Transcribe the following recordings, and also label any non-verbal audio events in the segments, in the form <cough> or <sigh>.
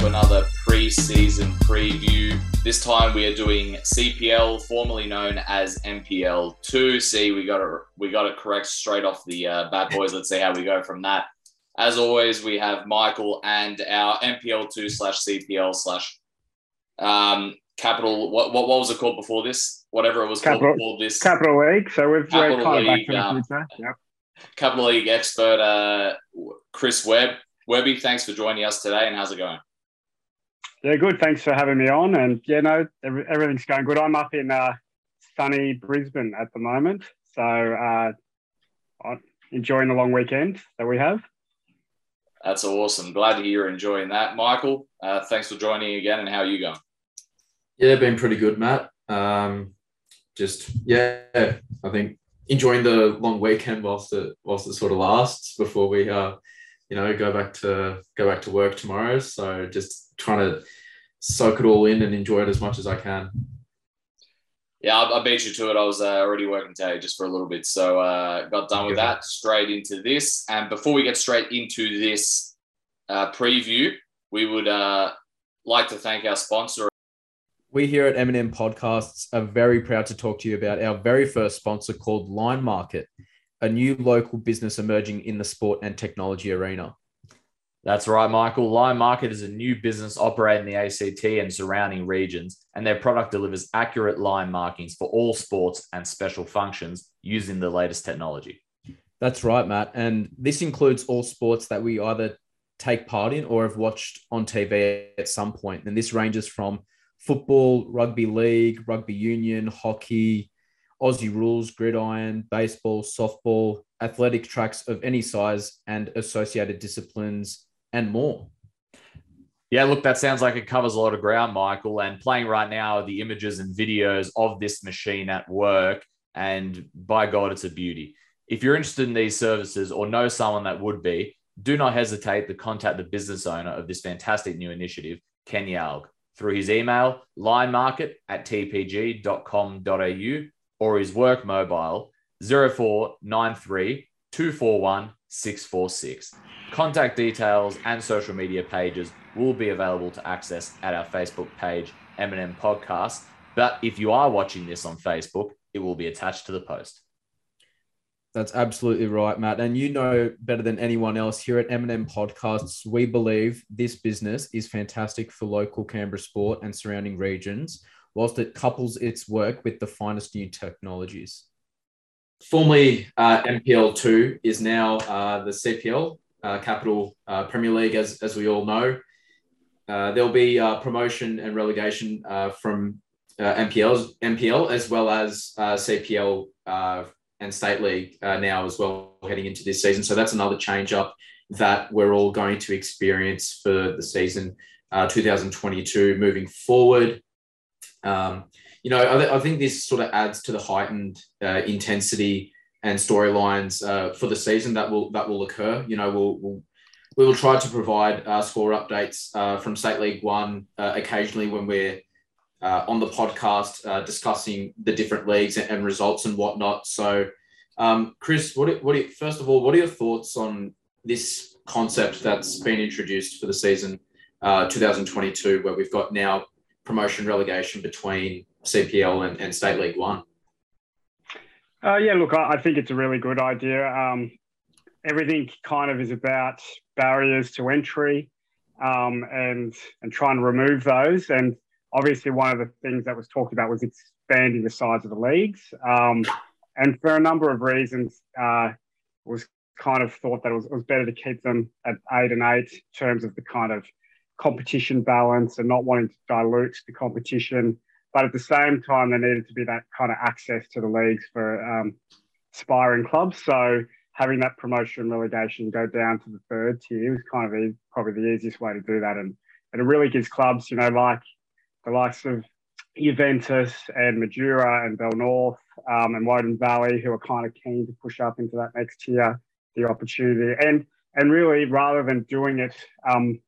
to another pre-season preview. This time we are doing CPL, formerly known as NPL two. See, we got it, we got it correct straight off the uh, bad boys. Let's see how we go from that. As always, we have Michael and our NPL two slash CPL slash um, capital. What, what what was it called before this? Whatever it was Capital- called before this. Capital League. So we've Capital kind back League, the um, future. Yep. Capital League expert uh, Chris Webb. Webby, thanks for joining us today. And how's it going? Yeah, good. Thanks for having me on. And yeah, no, every, everything's going good. I'm up in uh, sunny Brisbane at the moment, so uh, I'm enjoying the long weekend that we have. That's awesome. Glad to hear you're enjoying that. Michael, uh, thanks for joining again. And how are you going? Yeah, been pretty good, Matt. Um, just yeah, I think enjoying the long weekend whilst it whilst it sort of lasts before we uh, you know, go back to go back to work tomorrow. So just trying to soak it all in and enjoy it as much as I can. Yeah, I, I beat you to it. I was uh, already working today just for a little bit. So uh, got done with Good. that. Straight into this. And before we get straight into this uh, preview, we would uh, like to thank our sponsor, We here at M&M Podcasts are very proud to talk to you about our very first sponsor called Line Market, a new local business emerging in the sport and technology arena. That's right, Michael. Line Market is a new business operating in the ACT and surrounding regions, and their product delivers accurate line markings for all sports and special functions using the latest technology. That's right, Matt. And this includes all sports that we either take part in or have watched on TV at some point. And this ranges from football, rugby league, rugby union, hockey, Aussie rules, gridiron, baseball, softball, athletic tracks of any size, and associated disciplines, and more. Yeah, look, that sounds like it covers a lot of ground, Michael. And playing right now are the images and videos of this machine at work. And by God, it's a beauty. If you're interested in these services or know someone that would be, do not hesitate to contact the business owner of this fantastic new initiative, Ken Yalg, through his email, linemarket at tpg.com.au or his work mobile, 0493 241 646. Contact details and social media pages will be available to access at our Facebook page, M&M Podcast. But if you are watching this on Facebook, it will be attached to the post. That's absolutely right, Matt. And you know better than anyone else here at M&M Podcasts, we believe this business is fantastic for local Canberra sport and surrounding regions, whilst it couples its work with the finest new technologies. Formerly uh, NPL two is now uh, the CPL uh, Capital uh, Premier League, as as we all know. Uh, there'll be uh, promotion and relegation from NPL's NPL as well as CPL and State League now as well heading into this season. So that's another change up that we're all going to experience for the season uh, 2022 moving forward. Um, you know, I, I think this sort of adds to the heightened uh, intensity and storylines uh, for the season that will that will occur. You know, we'll, we'll we will try to provide uh, score updates uh, from State League One uh, occasionally when we're uh, on the podcast discussing the different leagues and, and results and whatnot. So, um, Chris, what, are- what are, first of all, what are your thoughts on this concept that's been introduced for the season uh, 2022, where we've got now promotion relegation between CPL and, and State League One? Uh, yeah, look, I, I think it's a really good idea. Um, everything kind of is about barriers to entry um, and and trying to remove those. And obviously, one of the things that was talked about was expanding the size of the leagues. Um, and for a number of reasons, uh, was kind of thought that it was, it was better to keep them at eight and eight in terms of the kind of competition balance and not wanting to dilute the competition. But at the same time, there needed to be that kind of access to the leagues for um, aspiring clubs. So having that promotion relegation go down to the third tier was kind of probably the easiest way to do that. And, and it really gives clubs, you know, like the likes of Juventus and Majura and Belnorth um, and Woden Valley, who are kind of keen to push up into that next tier, the opportunity. And and really, rather than doing it um,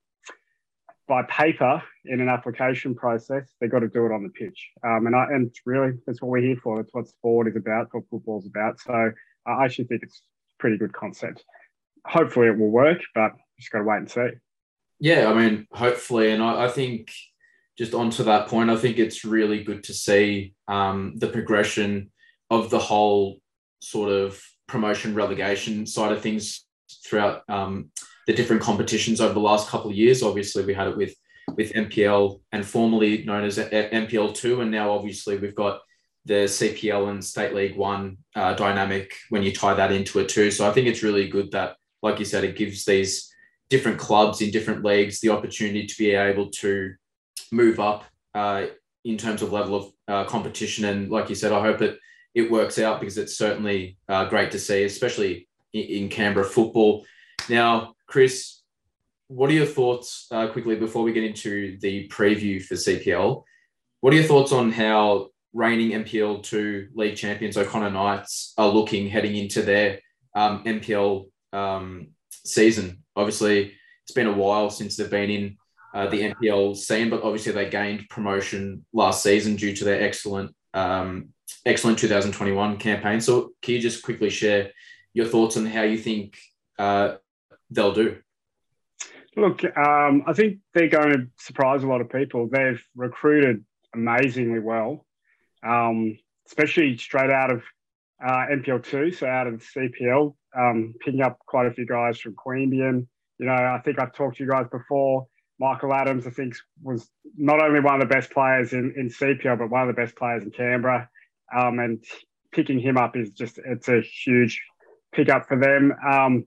by paper in an application process, they've got to do it on the pitch. Um, and I, and really, that's what we're here for. That's what sport is about, what football's about. So I actually think it's a pretty good concept. Hopefully, it will work, but just got to wait and see. Yeah, I mean, hopefully, and I, I think just onto that point, I think it's really good to see um, the progression of the whole sort of promotion relegation side of things throughout um, the different competitions over the last couple of years. Obviously, we had it with with NPL and formerly known as NPL two, and now obviously we've got the CPL and State League One uh, dynamic when you tie that into it too. So I think it's really good that, like you said, it gives these different clubs in different leagues the opportunity to be able to move up uh, in terms of level of uh, competition. And like you said, I hope it it works out because it's certainly uh, great to see, especially in, in, Canberra football. Now, Chris, what are your thoughts uh, quickly before we get into the preview for CPL? What are your thoughts on how reigning NPL two league champions O'Connor Knights are looking heading into their um, NPL um, season? Obviously, it's been a while since they've been in uh, the NPL scene, but obviously they gained promotion last season due to their excellent, um, excellent 2021 campaign. So, can you just quickly share your thoughts on how you think uh, they'll do? Look, um, I think they're going to surprise a lot of people. They've recruited amazingly well, um, especially straight out of uh, NPL two, so out of the CPL, um, picking up quite a few guys from Queanbeyan. You know, I think I've talked to you guys before Michael Adams, I think, was not only one of the best players in, in CPL, but one of the best players in Canberra. Um, and picking him up is just, it's a huge pickup for them. Um,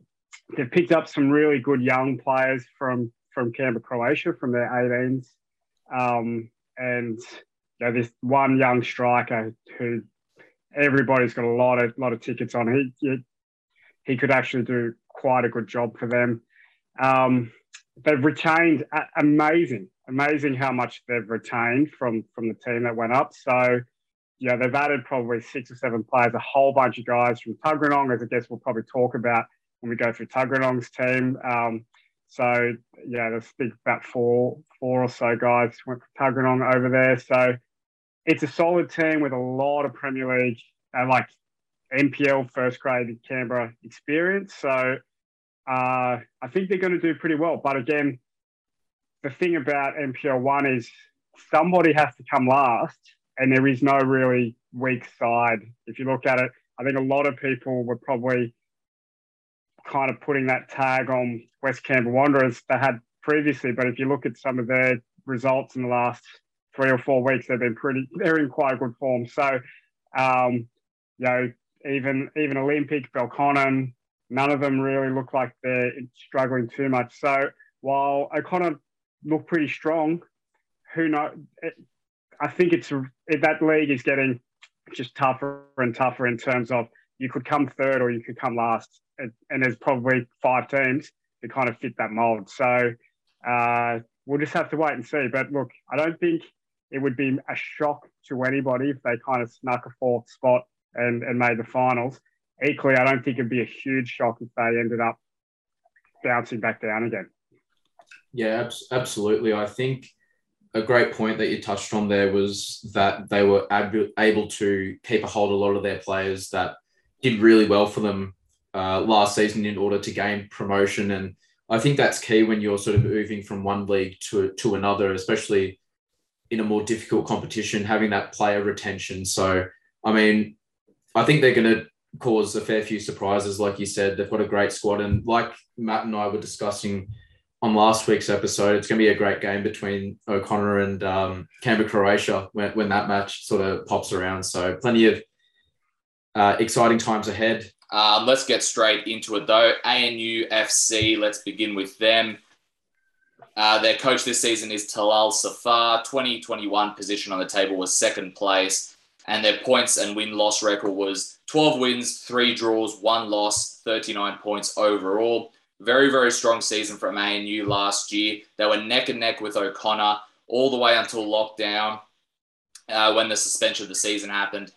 they've picked up some really good young players from, from Canberra, Croatia, from their 18s. Um, and you know, this one young striker who everybody's got a lot of lot of tickets on. He he, could actually do quite a good job for them. Um, they've retained amazing, amazing how much they've retained from from the team that went up. So, yeah, they've added probably six or seven players, a whole bunch of guys from Tuggeranong, as I guess we'll probably talk about when we go through Tuggeranong's team. Um, so, yeah, there's big about four, four or so guys went from Tuggeranong over there. So, it's a solid team with a lot of Premier League, and like NPL first grade Canberra experience. So uh, I think they're going to do pretty well. But again, the thing about NPL one is somebody has to come last, and there is no really weak side. If you look at it, I think a lot of people were probably kind of putting that tag on West Canberra Wanderers they had previously. But if you look at some of their results in the last three or four weeks, they've been pretty, <laughs> they're in quite good form. So, um, you know, even even Olympic, Belconnen, none of them really look like they're struggling too much. So while O'Connor look pretty strong, who know? I think it's that league is getting just tougher and tougher in terms of you could come third or you could come last, and, there's probably five teams that kind of fit that mold. So uh, we'll just have to wait and see. But look, I don't think it would be a shock to anybody if they kind of snuck a fourth spot and, and made the finals equally, I don't think it'd be a huge shock if they ended up bouncing back down again. Yeah, absolutely. I think a great point that you touched on there was that they were able to keep a hold of a lot of their players that did really well for them uh, last season in order to gain promotion. And I think that's key when you're sort of moving from one league to, to another, especially in a more difficult competition, having that player retention. So, I mean, I think they're going to cause a fair few surprises. Like you said, they've got a great squad. And like Matt and I were discussing on last week's episode, it's going to be a great game between O'Connor and um, Canberra, Croatia when, when that match sort of pops around. So plenty of uh, exciting times ahead. Um, let's get straight into it though. ANU FC, let's begin with them. Uh, their coach this season is Talal Safar. 2021 position on the table was second place, and their points and win loss record was 12 wins, three draws, one loss, 39 points overall. Very, very strong season from ANU last year. They were neck and neck with O'Connor all the way until lockdown uh, when the suspension of the season happened.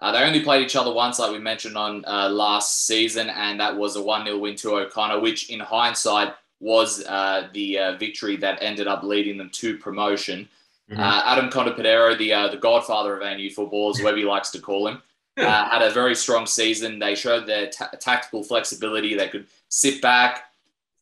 Uh, they only played each other once, like we mentioned on uh, last season, and that was a 1 0 win to O'Connor, which in hindsight was uh, the uh, victory that ended up leading them to promotion. Mm-hmm. Uh, Adam Condopadero, the the godfather of ANU football, is Webby likes to call him <laughs> uh, had a very strong season. They showed their t- tactical flexibility. They could sit back,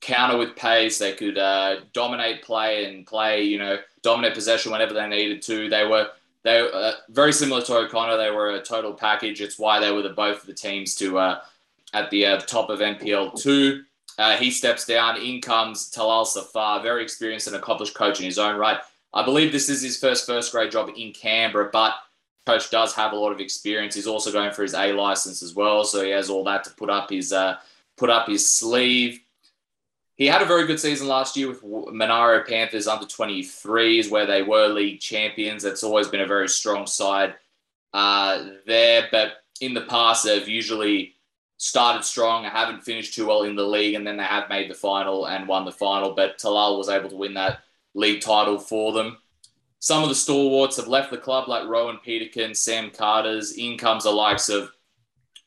counter with pace. They could uh, dominate play and play, you know, dominate possession whenever they needed to. They were they uh, very similar to O'Connor. They were a total package. It's why they were the both of the teams to uh, at the uh, top of NPL two. Uh, he steps down. In comes Talal Safar, very experienced and accomplished coach in his own right. I believe this is his first first grade job in Canberra, but coach does have a lot of experience. He's also going for his A license as well, so he has all that to put up his uh, put up his sleeve. He had a very good season last year with Monaro Panthers under 23s, where they were league champions. It's always been a very strong side uh, there, but in the past they've usually started strong, haven't finished too well in the league, and then they have made the final and won the final. But Talal was able to win that league title for them. Some of the stalwarts have left the club, like Rowan Peterkin, Sam Carter's. In comes the likes of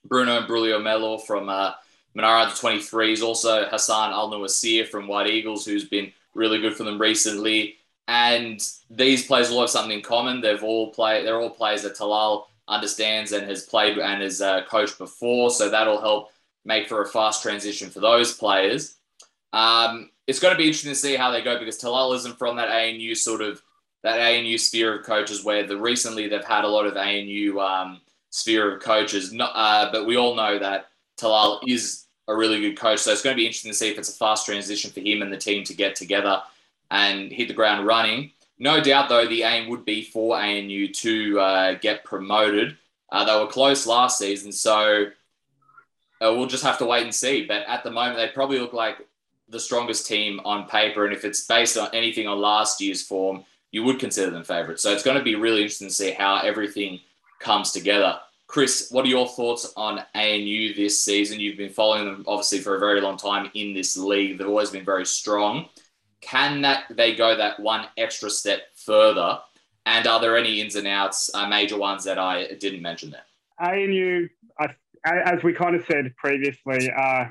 Bruno and Brulio Melo from uh, Monaro under 23s. Also Hassan Al Nuasir from White Eagles, who's been really good for them recently. And these players all have something in common. They've all played. They're all players that Talal understands and has played and has uh, coached before. So that'll help make for a fast transition for those players. Um, it's going to be interesting to see how they go because Talal isn't from that ANU sort of that ANU sphere of coaches where the recently they've had a lot of ANU um, sphere of coaches. Not, uh, but we all know that Talal is a really good coach. So it's going to be interesting to see if it's a fast transition for him and the team to get together and hit the ground running. No doubt, though, the aim would be for ANU to uh, get promoted. Uh, they were close last season, so uh, we'll just have to wait and see. But at the moment, they probably look like the strongest team on paper. And if it's based on anything on last year's form, you would consider them favourites. So it's going to be really interesting to see how everything comes together. Chris, what are your thoughts on ANU this season? You've been following them obviously for a very long time in this league. They've always been very strong. Can that they go that one extra step further? And are there any ins and outs, uh, major ones that I didn't mention there? ANU, I, as we kind of said previously, uh,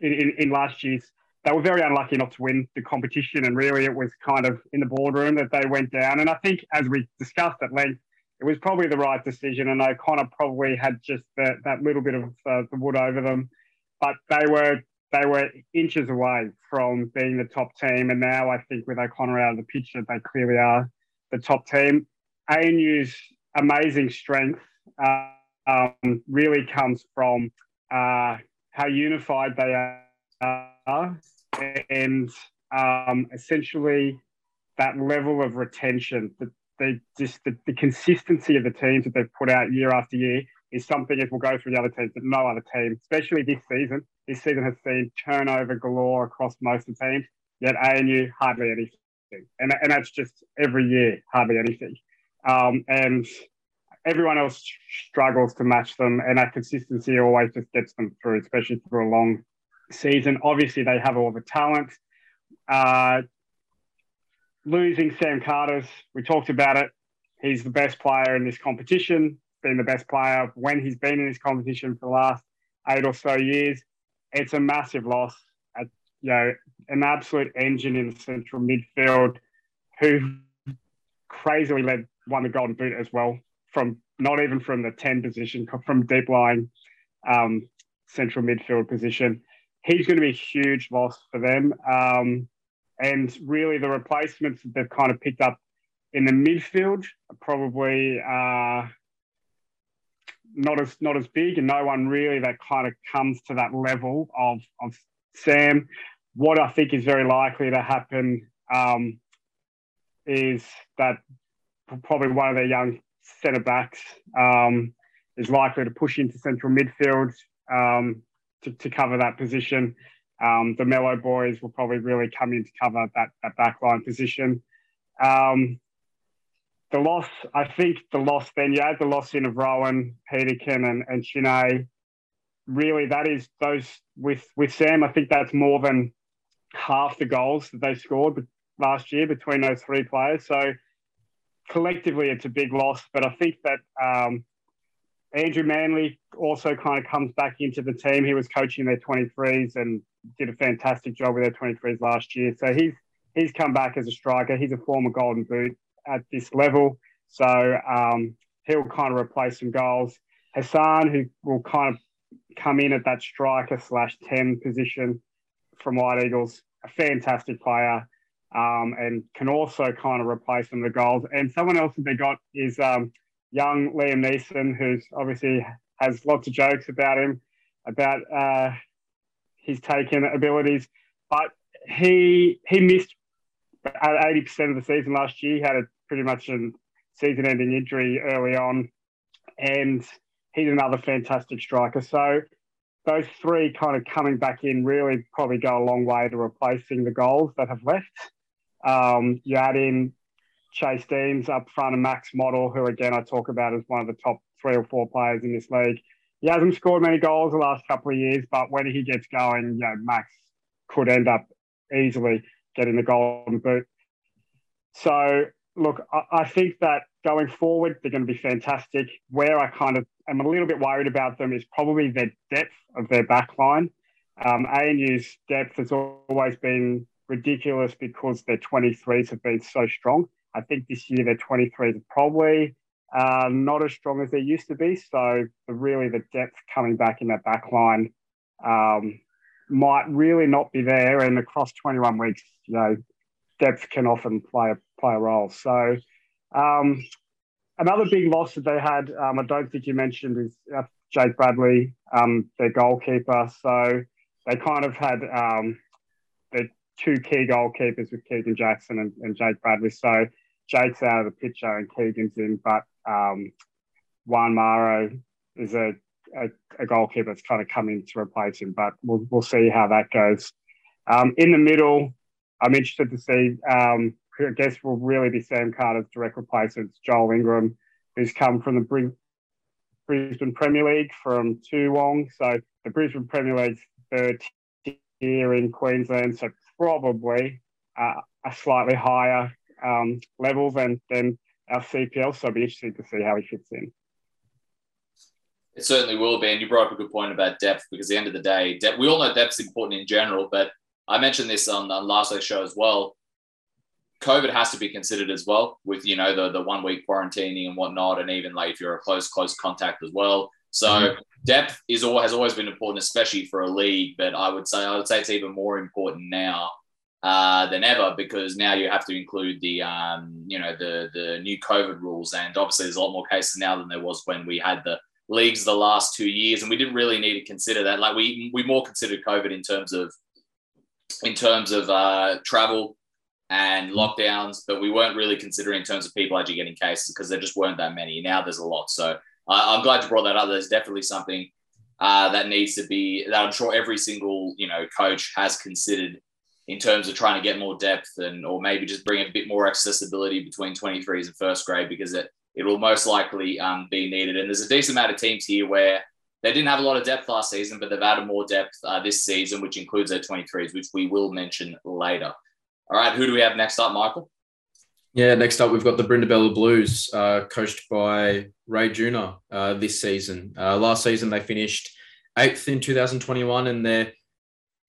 in, in, in last year's, they were very unlucky not to win the competition, and really it was kind of in the boardroom that they went down. And I think, as we discussed at length, it was probably the right decision. And O'Connor probably had just that, that little bit of uh, the wood over them, but they were they were inches away from being the top team. And now I think with O'Connor out of the picture, they clearly are the top team. ANU's amazing strength uh, um, really comes from uh, how unified they are and um, essentially that level of retention, that they just the, the, consistency of the teams that they've put out year after year is something as we'll go through the other teams that no other team, especially this season, this season has seen turnover galore across most of the teams, yet ANU hardly anything. And, and that's just every year, hardly anything. Um, and everyone else struggles to match them, and that consistency always just gets them through, especially through a long season. Obviously, they have all the talent. Uh, losing Sam Carter's, we talked about it. He's the best player in this competition, been the best player when he's been in this competition for the last eight or so years it's a massive loss. At, you know, an absolute engine in the central midfield who crazily led won the Golden Boot as well from not even from the 10 position, from deep lying um, central midfield position. He's going to be a huge loss for them. Um, and really, the replacements that they've kind of picked up in the midfield are probably uh, not as not as big, and no one really that kind of comes to that level of of Sam. What I think is very likely to happen um, is that probably one of their young centre backs um, is likely to push into central midfield um, to, to cover that position. Um, the Melo boys will probably really come in to cover that, that backline position. Um, the loss, I think the loss then, you add the loss in of Rowan, Peterkin, and, and Shine. Really, that is those with with Sam. I think that's more than half the goals that they scored last year between those three players. So collectively, it's a big loss. But I think that um, Andrew Manley also kind of comes back into the team. He was coaching their 23s and did a fantastic job with their 23s last year. So he's he's come back as a striker. He's a former Golden Boot at this level. So um, he'll kind of replace some goals. Hassan, who will kind of come in at that striker slash 10 position from White Eagles, a fantastic player, um, and can also kind of replace some of the goals. And someone else that they got is um, young Liam Neeson, who's obviously has lots of jokes about him, about uh, his taken abilities, but he he missed at eighty percent of the season last year. He had a pretty much a season-ending injury early on, and he's another fantastic striker. So those three kind of coming back in really probably go a long way to replacing the goals that have left. Um, you add in Chase Deans up front and Max Model, who again I talk about as one of the top three or four players in this league. He hasn't scored many goals the last couple of years, but when he gets going, you know, Max could end up easily getting the golden boot. So look, I, I think that going forward, they're going to be fantastic. Where I kind of am a little bit worried about them is probably the depth of their back line. Um, ANU's depth has always been ridiculous because their 23s have been so strong. I think this year their 23s are probably uh, not as strong as they used to be. So really the depth coming back in that back line um, might really not be there. And across 21 weeks, you know, depth can often play a, play a role. So um, another big loss that they had, um, I don't think you mentioned, is uh, Jake Bradley, um, their goalkeeper. So they kind of had um, their two key goalkeepers with Keegan Jackson and, and, Jake Bradley. So Jake's out of the picture and Keegan's in, but um, Juan Maro is a, a, a, goalkeeper that's kind of coming to replace him, but we'll, we'll see how that goes. Um, in the middle, I'm interested to see um, I guess will really be Sam Carter's direct replacement, Joel Ingram, who's come from the Brisbane Premier League from Toowong. So the Brisbane Premier League's third tier in Queensland, so probably uh, a slightly higher um, level than, than our CPL. So I'll be interested to see how he fits in. It certainly will be. And you brought up a good point about depth because at the end of the day, depth, we all know depth's important in general, but I mentioned this on, on last week's show as well. COVID has to be considered as well with you know the the one week quarantining and whatnot, and even like if you're a close close contact as well. So mm-hmm. depth is all has always been important, especially for a league. But I would say I would say it's even more important now uh, than ever because now you have to include the um, you know the the new COVID rules, and obviously there's a lot more cases now than there was when we had the leagues the last two years, and we didn't really need to consider that. Like we we more considered COVID in terms of in terms of uh, travel and lockdowns, but we weren't really considering in terms of people actually getting cases because there just weren't that many. Now there's a lot. So I, am glad you brought that up. There's definitely something uh, that needs to be that I'm sure every single you know coach has considered in terms of trying to get more depth and or maybe just bring a bit more accessibility between 23s and first grade because it it will most likely um, be needed. And there's a decent amount of teams here where they didn't have a lot of depth last season, but they've added more depth uh, this season, which includes their 23s, which we will mention later. All right, who do we have next up, Michael? Yeah, next up we've got the Brindabella Blues, uh, coached by Ray Junior uh, this season. Uh, last season they finished eighth in 2021, and their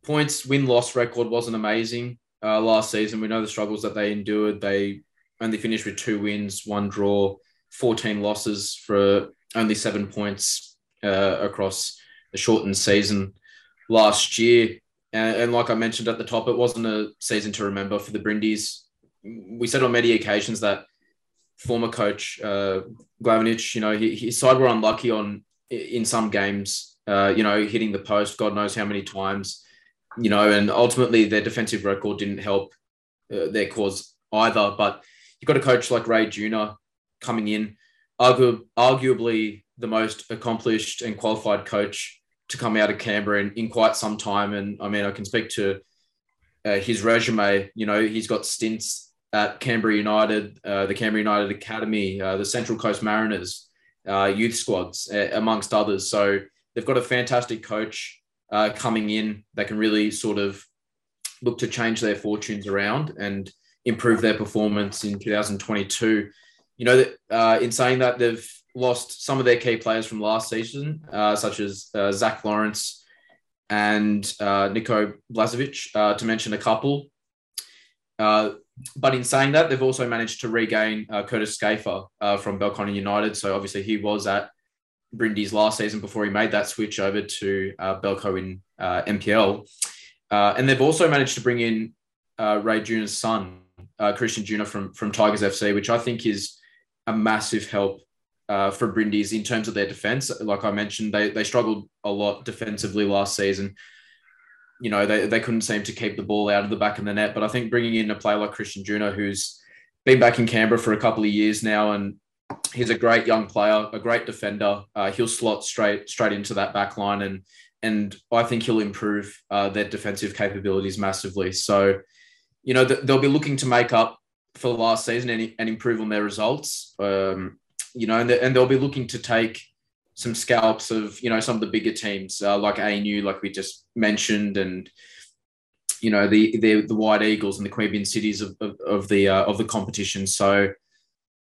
points win loss record wasn't amazing uh, last season. We know the struggles that they endured. They only finished with two wins, one draw, 14 losses for only seven points uh, across the shortened season last year. And, and, like I mentioned at the top, it wasn't a season to remember for the Brindies. We said on many occasions that former coach uh, Glavenich, you know, his side were unlucky on in some games, uh, you know, hitting the post, God knows how many times, you know, and ultimately their defensive record didn't help uh, their cause either. But you've got a coach like Ray Junior coming in, argu- arguably the most accomplished and qualified coach to come out of Canberra in, in quite some time. And I mean, I can speak to uh, his resume. You know, he's got stints at Canberra United, uh, the Canberra United Academy, uh, the Central Coast Mariners, uh, youth squads, amongst others. So they've got a fantastic coach uh, coming in that can really sort of look to change their fortunes around and improve their performance in 2022. You know, uh, in saying that, they've lost some of their key players from last season, uh, such as uh, Zach Lawrence and uh, Nico Blazovic, uh, to mention a couple. But in saying that, they've also managed to regain Curtis Schaefer from Belconnen United. So obviously he was at Brindies last season before he made that switch over to Belco in NPL, Uh, and they've also managed to bring in uh, Ray Junior's son, uh, Christian Junior from from Tigers FC, which I think is a massive help uh, for Brindis in terms of their defense. Like I mentioned, they they struggled a lot defensively last season. You know, they, they couldn't seem to keep the ball out of the back of the net. But I think bringing in a player like Christian Junior, who's been back in Canberra for a couple of years now, and he's a great young player, a great defender. Uh, he'll slot straight straight into that back line, and and I think he'll improve uh, their defensive capabilities massively. So, you know, th- they'll be looking to make up for the last season and, and improve on their results. Um, you know, and, and they'll be looking to take some scalps of you know some of the bigger teams uh, like ANU, like we just mentioned, and you know the the, the White Eagles and the Queanbeyan Cities of, of, of the uh, of the competition. So,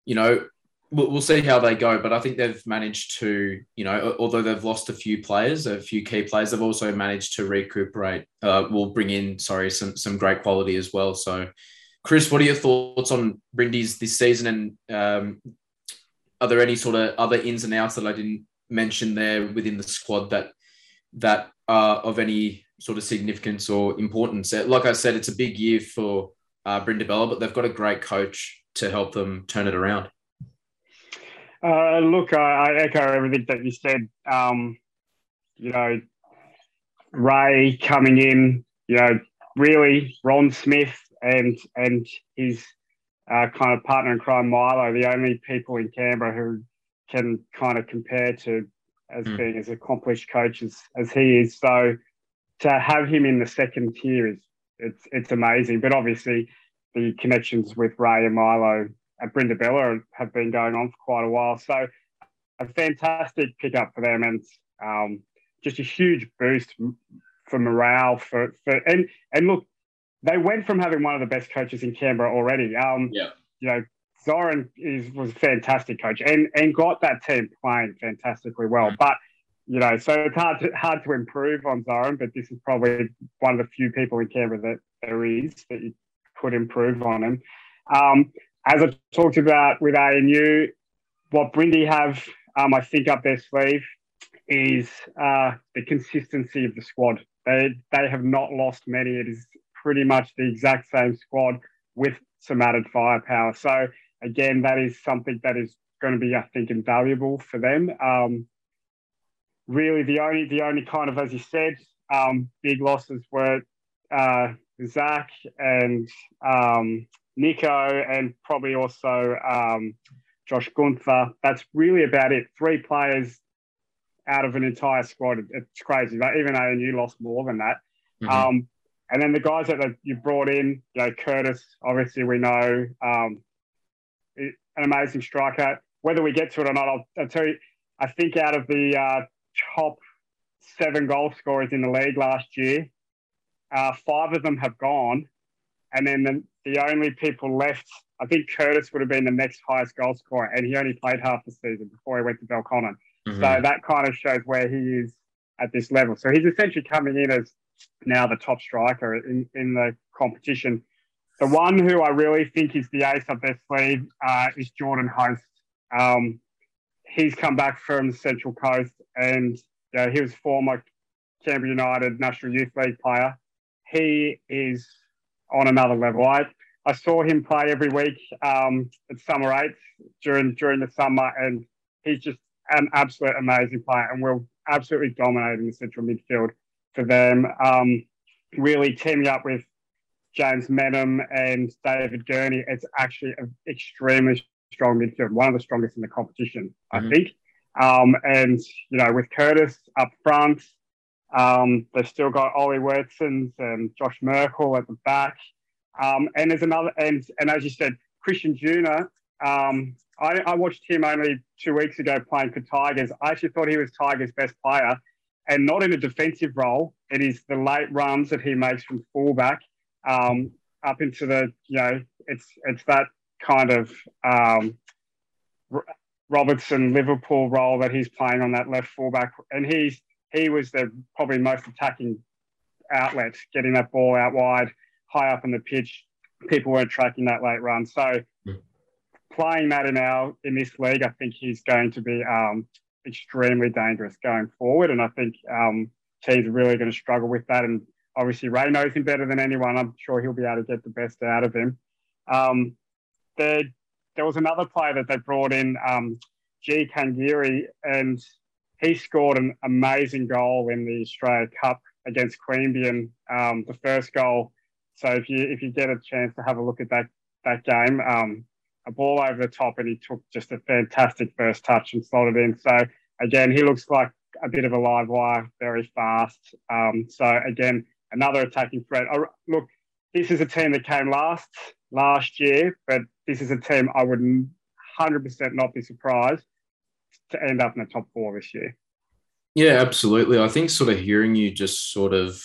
you know, we'll, we'll see how they go. But I think they've managed to, you know, although they've lost a few players, a few key players, they've also managed to recuperate. Uh, will bring in, sorry, some some great quality as well. So, Chris, what are your thoughts on Brindis this season, and um, are there any sort of other ins and outs that I didn't mention there within the squad that that are of any sort of significance or importance? Like I said, it's a big year for uh, Brindabella, but they've got a great coach to help them turn it around. Uh, look, I, I, echo everything that you said. Um, you know, Ray coming in, you know, really Ron Smith and and his uh, kind of partner in crime, Milo, the only people in Canberra who can kind of compare to as mm. being as accomplished coach as, as he is. So to have him in the second tier is it's it's amazing. But obviously, the connections with Ray and Milo at Brindabella have been going on for quite a while. So a fantastic pickup for them and um, just a huge boost for morale for, for and and look, they went from having one of the best coaches in Canberra already. Um, yeah. You know, Zoran is was a fantastic coach and and got that team playing fantastically well. But you know, so it's hard to hard to improve on Zoran, but this is probably one of the few people in Canberra that there is that you could improve on him. Um, as I talked about with ANU, what Brindy have, um, I think, up their sleeve is uh, the consistency of the squad. They they have not lost many. It is pretty much the exact same squad with some added firepower. So again, that is something that is going to be, I think, invaluable for them. Um, really, the only the only kind of, as you said, um, big losses were uh, Zach and um, Nico, and probably also um, Josh Gunther. That's really about it. Three players out of an entire squad. It's crazy. Like even ANU lost more than that. Mm-hmm. Um, and then the guys that you brought in, you know, Curtis, obviously we know, um, an amazing striker. Whether we get to it or not, I'll, I'll tell you, I think out of the uh, top seven goal scorers in the league last year, uh, five of them have gone. And then the, the only people left, I think Curtis would have been the next highest goal scorer, and he only played half the season before he went to Belconnen. Mm-hmm. So that kind of shows where he is at this level. So he's essentially coming in as now the top striker in, in the competition. The one who I really think is the ace up their sleeve uh, is Jordan Host. Um, he's come back from the Central Coast and you know, he was former Canberra United National Youth League player. He is on another level. I, I saw him play every week um, at Summer Eight during during the summer, and he's just an absolute amazing player and will absolutely dominate in the central midfield for them. Um, really teaming up with James Menham and David Gurney, it's actually an extremely strong midfield, one of the strongest in the competition, mm-hmm. I think. Um, and, you know, with Curtis up front, um, they've still got Ollie Wertsons and Josh Merkel at the back. Um, and there's another, and, and as you said, Christian Junior, um, I, I, watched him only two weeks ago playing for Tigers. I actually thought he was Tigers' best player and not in a defensive role. It is the late runs that he makes from fullback um, up into the, you know, it's it's that kind of um, Robertson Liverpool role that he's playing on that left fullback, and he's he was the probably most attacking outlet, getting that ball out wide, high up in the pitch. People weren't tracking that late run, so playing that in our in this league, I think he's going to be um, extremely dangerous going forward. And I think um, teams are really going to struggle with that. And obviously Ray knows him better than anyone. I'm sure he'll be able to get the best out of him. Um, there, there was another player that they brought in, um, G. Kangiri, and he scored an amazing goal in the Australia Cup against Queanbeyan, um, the first goal. So if you if you get a chance to have a look at that that game, um, a ball over the top, and he took just a fantastic first touch and slotted in. So again, he looks like a bit of a live wire, very fast. Um, so again, another attacking threat. I, look, this is a team that came last last year, but this is a team I would 100% not be surprised to end up in the top four this year. Yeah, absolutely. I think sort of hearing you just sort of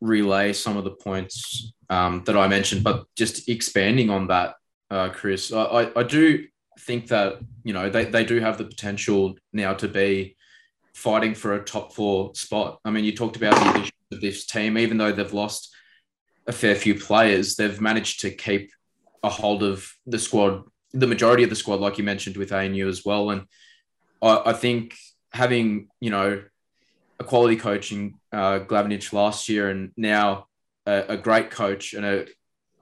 relay some of the points um, that I mentioned, but just expanding on that, uh, Chris, I, I do think that, you know, they, they do have the potential now to be fighting for a top four spot. I mean, you talked about the addition of this team, even though they've lost a fair few players, they've managed to keep a hold of the squad, the majority of the squad, like you mentioned with ANU as well. And I, I think having, you know, a quality coach in uh, Glavenich last year and now a, a, great coach and a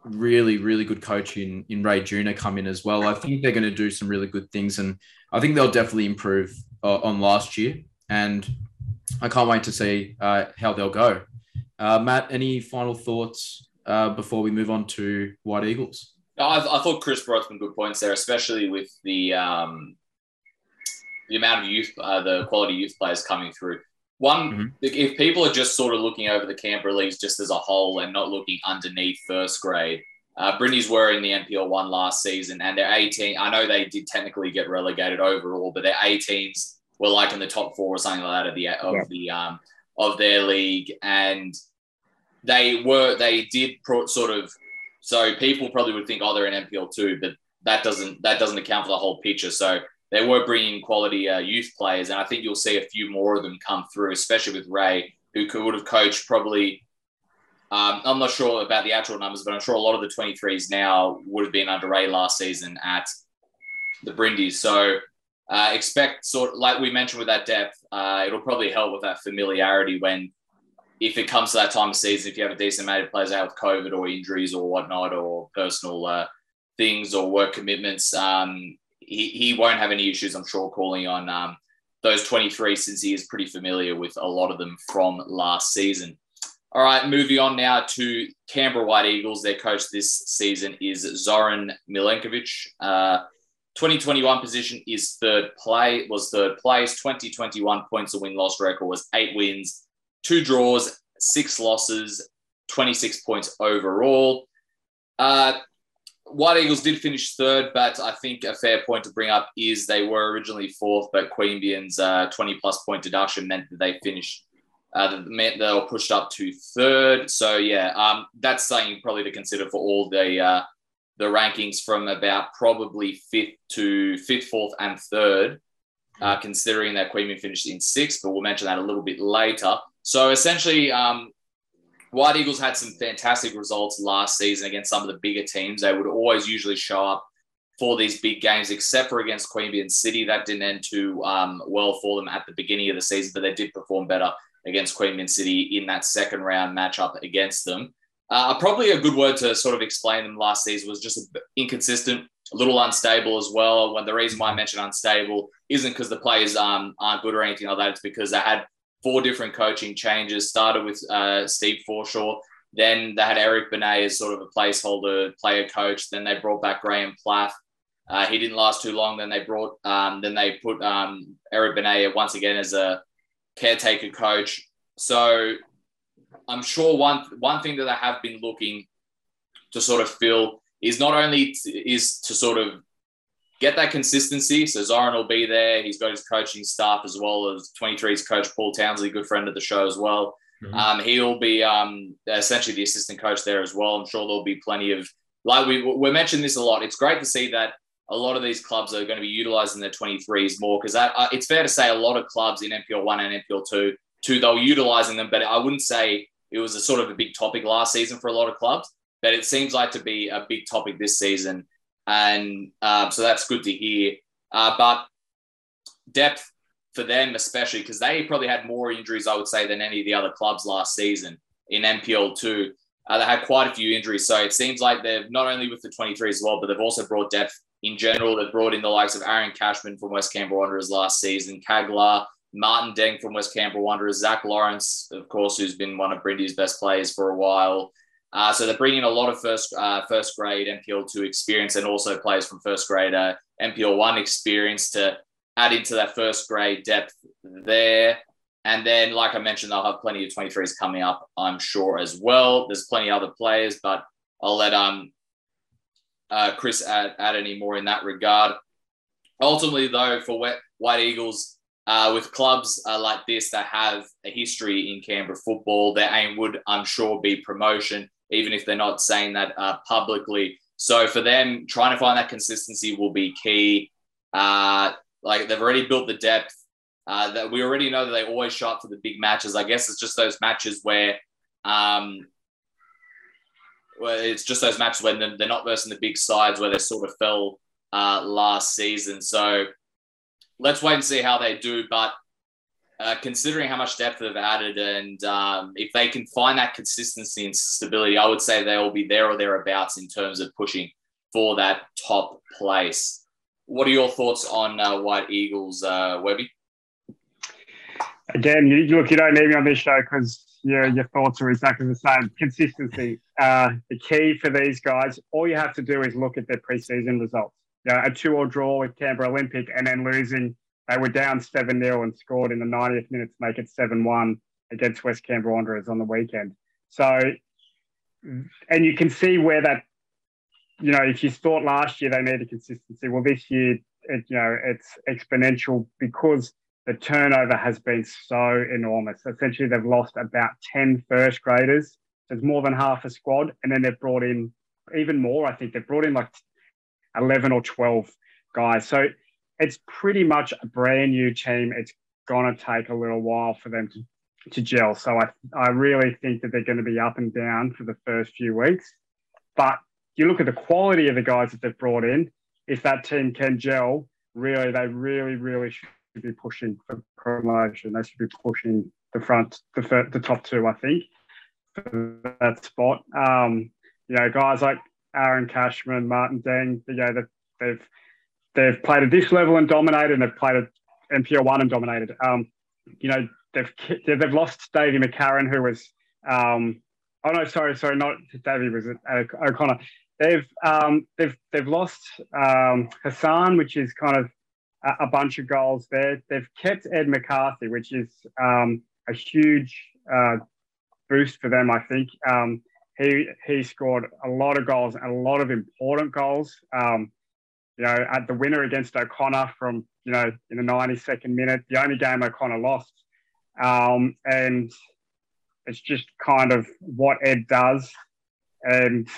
really, really good coach in, in Ray Junior come in as well. I think they're going to do some really good things and I think they'll definitely improve uh, on last year. And I can't wait to see uh, how they'll go. Uh, Matt, any final thoughts uh, before we move on to White Eagles? I, I, thought Chris brought some good points there, especially with the um, the amount of youth, uh, the quality youth players coming through. One, mm-hmm. if people are just sort of looking over the Canberra leagues just as a whole and not looking underneath first grade, uh, Brindis were in the NPL one last season, and their 18. I know they did technically get relegated overall, but their 18s were like in the top four or something like that of the of yeah. the um, of their league, and they were they did pro- sort of. So people probably would think, oh, they're in NPL two, but that doesn't that doesn't account for the whole picture. So they were bringing quality uh, youth players, and I think you'll see a few more of them come through, especially with Ray, who could would have coached probably. Um, I'm not sure about the actual numbers, but I'm sure a lot of the 23s now would have been under Ray last season at the Brindis. So uh, expect sort of, like we mentioned with that depth, uh, it'll probably help with that familiarity when, if it comes to that time of season, if you have a decent amount of players out with COVID or injuries or whatnot or personal uh, things or work commitments, um, he, he won't have any issues, I'm sure, calling on um, those 23 since he is pretty familiar with a lot of them from last season. All right, moving on now to Canberra White Eagles. Their coach this season is Zoran Milenkovic. Uh, 2021 position is third play, was third place. 2021 points of win loss record was eight wins, two draws, six losses, 26 points overall. Uh, White Eagles did finish third, but I think a fair point to bring up is they were originally fourth, but Queanbeyan's uh, 20 plus point deduction meant that they finished, uh, meant they were pushed up to third. So, yeah, um, that's something probably to consider for all the uh, the rankings from about probably fifth to fifth, fourth, and third, uh, considering that Queanbeyan finished in sixth, but we'll mention that a little bit later. So, essentially, um, White Eagles had some fantastic results last season against some of the bigger teams. They would always usually show up for these big games, except for against Queanbeyan City. That didn't end too um, well for them at the beginning of the season, but they did perform better against Queanbeyan City in that second round matchup against them. Uh, probably a good word to sort of explain them last season was just inconsistent, a little unstable as well. When the reason why I mentioned unstable isn't because the players um, aren't good or anything like that. It's because they had four different coaching changes. Started with uh, Steve Forshaw. Then they had Eric Benet as sort of a placeholder player coach. Then they brought back Graham Plath. Uh, he didn't last too long. Then they brought, um, then they put um, Eric Benet once again as a caretaker coach. So I'm sure one one thing that they have been looking to sort of fill is not only is to sort of get that consistency. So Zoran will be there. He's got his coaching staff as well as 23's coach Paul Townsley, good friend of the show as well. Mm-hmm. Um, he'll be um, essentially the assistant coach there as well. I'm sure there'll be plenty of like we we mentioned this a lot. It's great to see that a lot of these clubs are going to be utilizing their 23s more because uh, it's fair to say a lot of clubs in NPL one and NPL two two they're utilizing them, but I wouldn't say it was a sort of a big topic last season for a lot of clubs. But it seems like to be a big topic this season and um, so that's good to hear. Uh, but depth for them, especially because they probably had more injuries, I would say, than any of the other clubs last season. in NPL two. Uh, they had quite a few injuries, so it seems like they've not only with the 23 as well, but they've also brought depth in general. They've brought in the likes of Aaron Cashman from West Canberra Wanderers last season, Kaglar, Martin Deng from West Canberra Wanderers, Zach Lawrence, of course, who's been one of Brindy's best players for a while. Uh, so they're bringing a lot of first uh, first grade NPL two experience and also players from first grade uh, NPL one experience to add into that first grade depth there. And then, like I mentioned, they'll have plenty of 23s coming up, I'm sure, as well. There's plenty of other players, but I'll let um uh, Chris add, add any more in that regard. Ultimately, though, for White Eagles, uh, with clubs uh, like this that have a history in Canberra football, their aim would, I'm sure, be promotion, even if they're not saying that uh, publicly. So for them, trying to find that consistency will be key. Uh, like they've already built the depth. Uh, that we already know that they always shot for the big matches. I guess it's just those matches where um, well, it's just those matches when they're not versing the big sides where they sort of fell uh, last season. So let's wait and see how they do. But uh, considering how much depth they've added, and um, if they can find that consistency and stability, I would say they'll be there or thereabouts in terms of pushing for that top place. What are your thoughts on uh, White Eagles, uh, Webby? Again, you, look, you don't need me on this show because your, your thoughts are exactly the same. Consistency. Uh, the key for these guys, all you have to do is look at their preseason results. A two or draw with Canberra Olympic and then losing. They were down 7 0 and scored in the 90th minute to make it 7 1 against West Canberra Wanderers on the weekend. So, and you can see where that, you know, if you thought last year they needed consistency, well, this year, it, you know, it's exponential because the turnover has been so enormous. Essentially, they've lost about 10 first graders. So it's more than half a squad. And then they've brought in even more. I think they've brought in like 11 or 12 guys. So it's pretty much a brand new team. It's going to take a little while for them to, to gel. So I, I really think that they're going to be up and down for the first few weeks. But you look at the quality of the guys that they've brought in, if that team can gel, really, they really, really should be pushing for promotion. They should be pushing the front, the, the top two, I think, for that spot. Um, you know, guys like Aaron Cashman, Martin Deng, you know, they've, they've, played at this level and dominated, and they've played at NPL one and dominated. Um, you know, they've they've lost Davy McCarron, who was, um, oh no, sorry, sorry, not Davy was O'Connor. They've um, they've they've lost um, Hassan, which is kind of a, bunch of goals there. They've kept Ed McCarthy, which is um, a huge uh, boost for them, I think. Um, he he scored a lot of goals, and a lot of important goals. Um, you know, at the winner against O'Connor from you know in the 92nd minute, the only game O'Connor lost, um, and it's just kind of what Ed does, and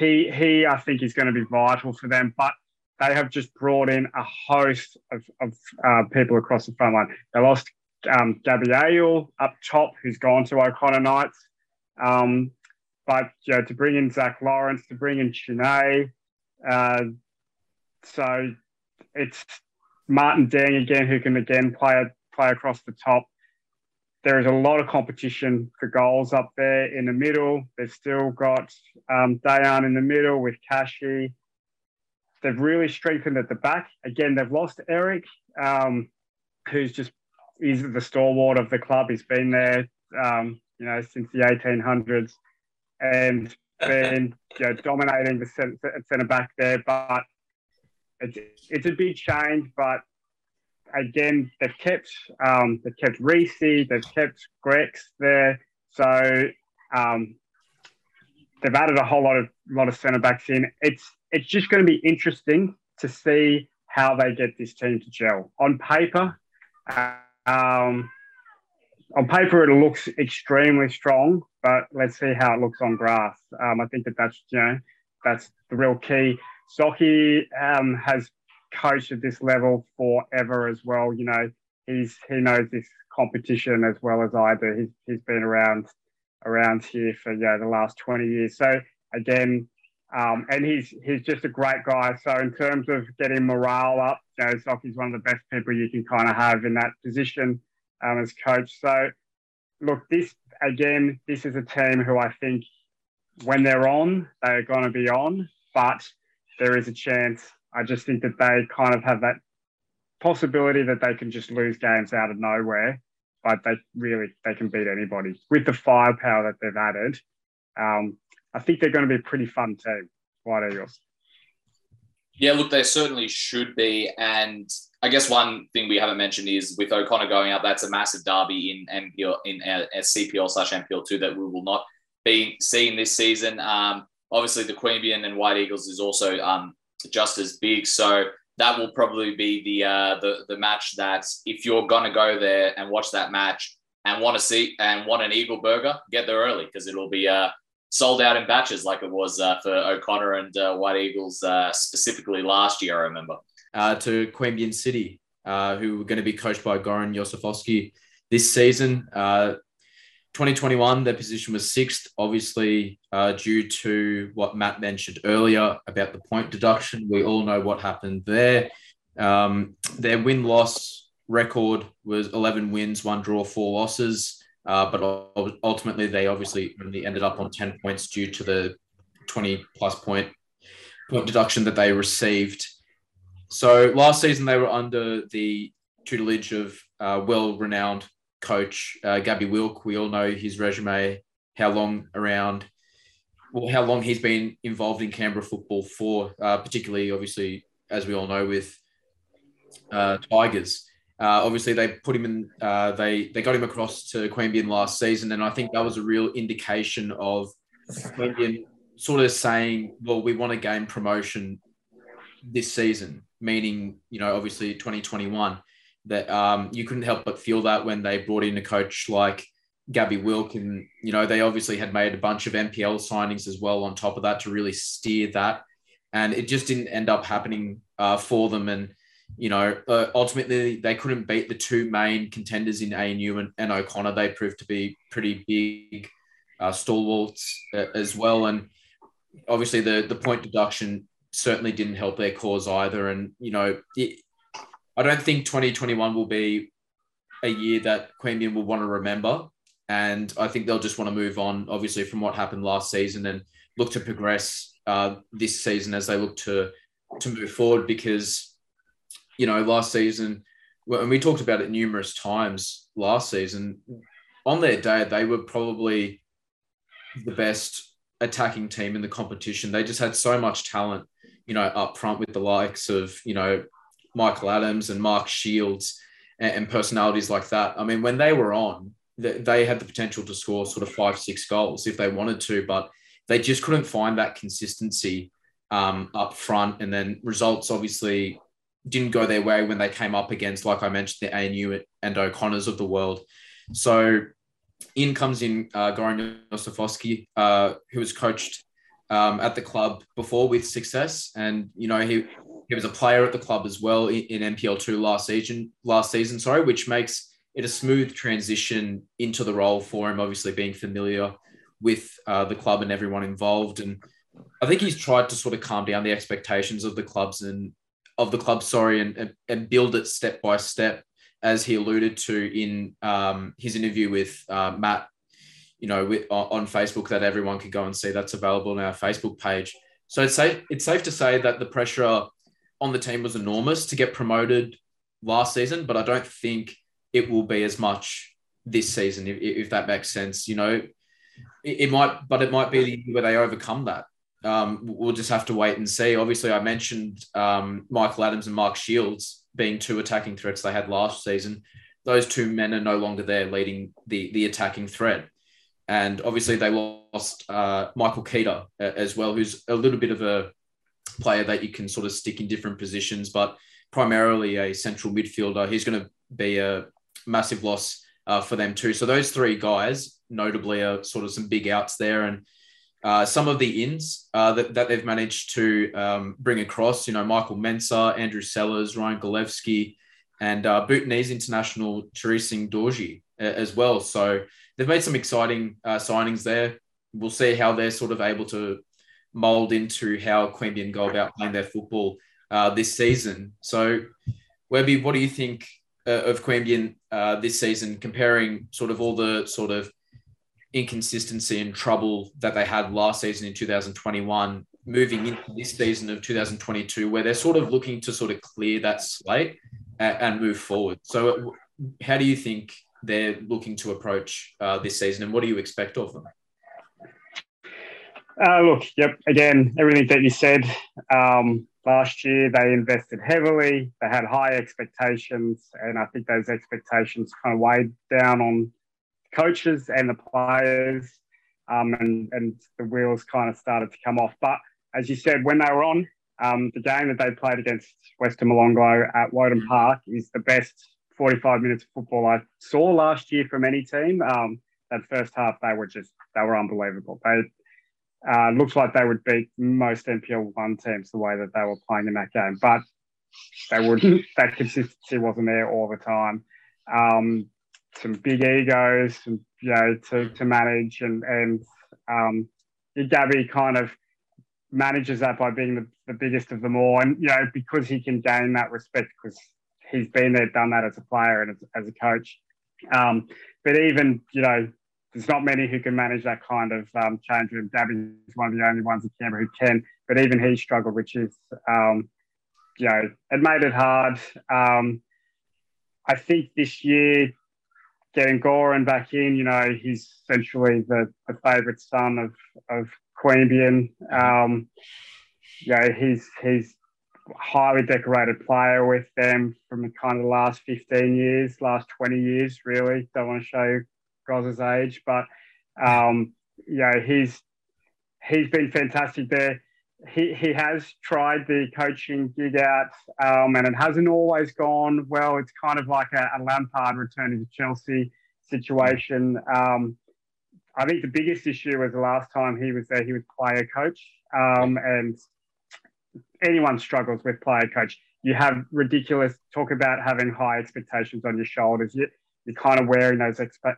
he he I think is going to be vital for them. But they have just brought in a host of, of uh, people across the front line. They lost um, Gabby Ale up top, who's gone to O'Connor Knights. Um, but you know, to bring in Zach Lawrence, to bring in Chine, uh, so it's Martin Deng again, who can again play play across the top. There is a lot of competition for goals up there in the middle. They've still got um, Dayan in the middle with Kashi. They've really strengthened at the back. Again, they've lost Eric, um, who's just is the stalwart of the club. He's been there, um, you know, since the 1800s, and been dominating the centre back there. But it's, it's a big change. But again, they've kept um, they've kept Reese, they've kept Grex there. So um, they've added a whole lot of lot of centre backs in. It's it's just going to be interesting to see how they get this team to gel. On paper, um, on paper it looks extremely strong, but let's see how it looks on grass. Um, I think that that's you know that's the real key. Socky um, has coached at this level forever as well. You know he's he knows this competition as well as I do. He's he's been around around here for you know, the last twenty years. So again, um, and he's he's just a great guy. So in terms of getting morale up, you know, he's one of the best people you can kind of have in that position um, as coach. So look, this again, this is a team who I think when they're on, they're going to be on, but there is a chance. I just think that they kind of have that possibility that they can just lose games out of nowhere, but they really they can beat anybody with the firepower that they've added. Um, I think they're going to be a pretty fun team, White Eagles. Yeah, look, they certainly should be. And I guess one thing we haven't mentioned is with O'Connor going out, that's a massive derby in NPL in uh, CPL slash NPL two that we will not be seeing this season. Um, obviously, the Queanbeyan and White Eagles is also um, just as big, so that will probably be the uh, the the match that if you're gonna go there and watch that match and want to see and want an Eagle burger, get there early because it'll be uh, sold out in batches like it was uh, for O'Connor and uh, White Eagles uh, specifically last year. I remember. Uh, to Queanbeyan City, uh, who were going to be coached by Goran Josifovski this season. 2021, their position was sixth, obviously uh, due to what Matt mentioned earlier about the point deduction. We all know what happened there. Um, their win loss record was 11 wins, one draw, four losses. Uh, but ultimately, they obviously only ended up on 10 points due to the 20 plus point point deduction that they received. So last season, they were under the tutelage of uh, well renowned coach, uh, Gabby Wilk. We all know his resume, how long around, well, how long he's been involved in Canberra football for, uh, particularly, obviously, as we all know, with uh, Tigers. Uh, obviously, they put him in. Uh, they they got him across to Queanbeyan last season, and I think that was a real indication of Queanbeyan sort of saying, "Well, we want to gain promotion this season," meaning you know, obviously, 2021 that um, you couldn't help but feel that when they brought in a coach like Gabby Wilk, and you know they obviously had made a bunch of NPL signings as well on top of that to really steer that, and it just didn't end up happening uh, for them. And you know, uh, ultimately they couldn't beat the two main contenders in ANU and, and O'Connor. They proved to be pretty big uh, stalwarts uh, as well, and obviously the the point deduction certainly didn't help their cause either. And you know, it, I don't think 2021 will be a year that Queanbeyan will want to remember. And I think they'll just want to move on, obviously, from what happened last season and look to progress uh, this season as they look to to move forward. Because, you know, last season, and we talked about it numerous times last season, on their day, they were probably the best attacking team in the competition. They just had so much talent, you know, up front with the likes of, you know, Michael Adams and Mark Shields and, and personalities like that. I mean, when they were on, they, they had the potential to score sort of five, six goals if they wanted to, but they just couldn't find that consistency um, up front. And then results obviously didn't go their way when they came up against, like I mentioned, the ANU and O'Connors of the world. So in comes in uh, Goran Josifovski, uh, who was coached um, at the club before with success. And, you know, he he was a player at the club as well in, in NPL two last season. Last season, sorry, which makes it a smooth transition into the role for him. Obviously, being familiar with uh, the club and everyone involved, and I think he's tried to sort of calm down the expectations of the clubs and of the club, sorry, and, and, and build it step by step, as he alluded to in um, his interview with uh, Matt, you know, with, on Facebook that everyone can go and see. That's available on our Facebook page. So it's safe, it's safe to say that the pressure on the team was enormous to get promoted last season, but I don't think it will be as much this season, if, if that makes sense. You know, it, it, might, but it might be where they overcome that. Um, we'll just have to wait and see. Obviously, I mentioned um, Michael Adams and Mark Shields being two attacking threats they had last season. Those two men are no longer there leading the, the attacking threat. And obviously, they lost uh, Michael Keita as well, who's a little bit of a player that you can sort of stick in different positions, but primarily a central midfielder. He's going to be a massive loss uh, for them too. So those three guys, notably, are sort of some big outs there, and uh, some of the ins uh, that, that they've managed to um, bring across. You know, Michael Mensah, Andrew Sellers, Ryan Golevsky, and uh, Bhutanese international Charising Dorji as well. So they've made some exciting uh, signings there. We'll see how they're sort of able to mold into how Queanbeyan go about playing their football uh, this season. So, Webby, what do you think uh, of Queanbeyan uh, this season, comparing sort of all the sort of inconsistency and trouble that they had last season in 2021, moving into this season of 2022, where they're sort of looking to sort of clear that slate and, and move forward. So, how do you think they're looking to approach uh, this season, and what do you expect of them? Uh, look, yep. Again, everything that you said. Um, last year, they invested heavily. They had high expectations, and I think those expectations kind of weighed down on coaches and the players, um, and and the wheels kind of started to come off. But as you said, when they were on, um, the game that they played against Western Molonglo at Woden Park is the best 45 minutes of football I saw last year from any team. Um, that first half, they were just they were unbelievable. They uh, looks like they would beat most NPL one teams the way that they were playing in that game, but they wouldn't. <laughs> That consistency wasn't there all the time. Um, some big egos, and, you know, to, to manage, and and um, Gabby kind of manages that by being the, the biggest of them all, and you know because he can gain that respect because he's been there, done that as a player and as, as a coach. Um, but even you know there's not many who can manage that kind of um, change room. Gabby is one of the only ones in Canberra who can, but even he struggled, which is, um, you know, it made it hard. Um, I think this year, getting Goran back in, you know, he's essentially the, the favourite son of, of Queanbeyan. Um, you know, he's, he's highly decorated player with them from the kind of the last 15 years, last 20 years, really. Don't want to show Goz's age, but um, you know he's he's been fantastic there. He he has tried the coaching gig out, um, and it hasn't always gone well. It's kind of like a, a Lampard returning to Chelsea situation. Um, I think the biggest issue was the last time he was there, he was player coach, um, and anyone struggles with player coach. You have ridiculous talk about having high expectations on your shoulders. You, you're kind of wearing those expe-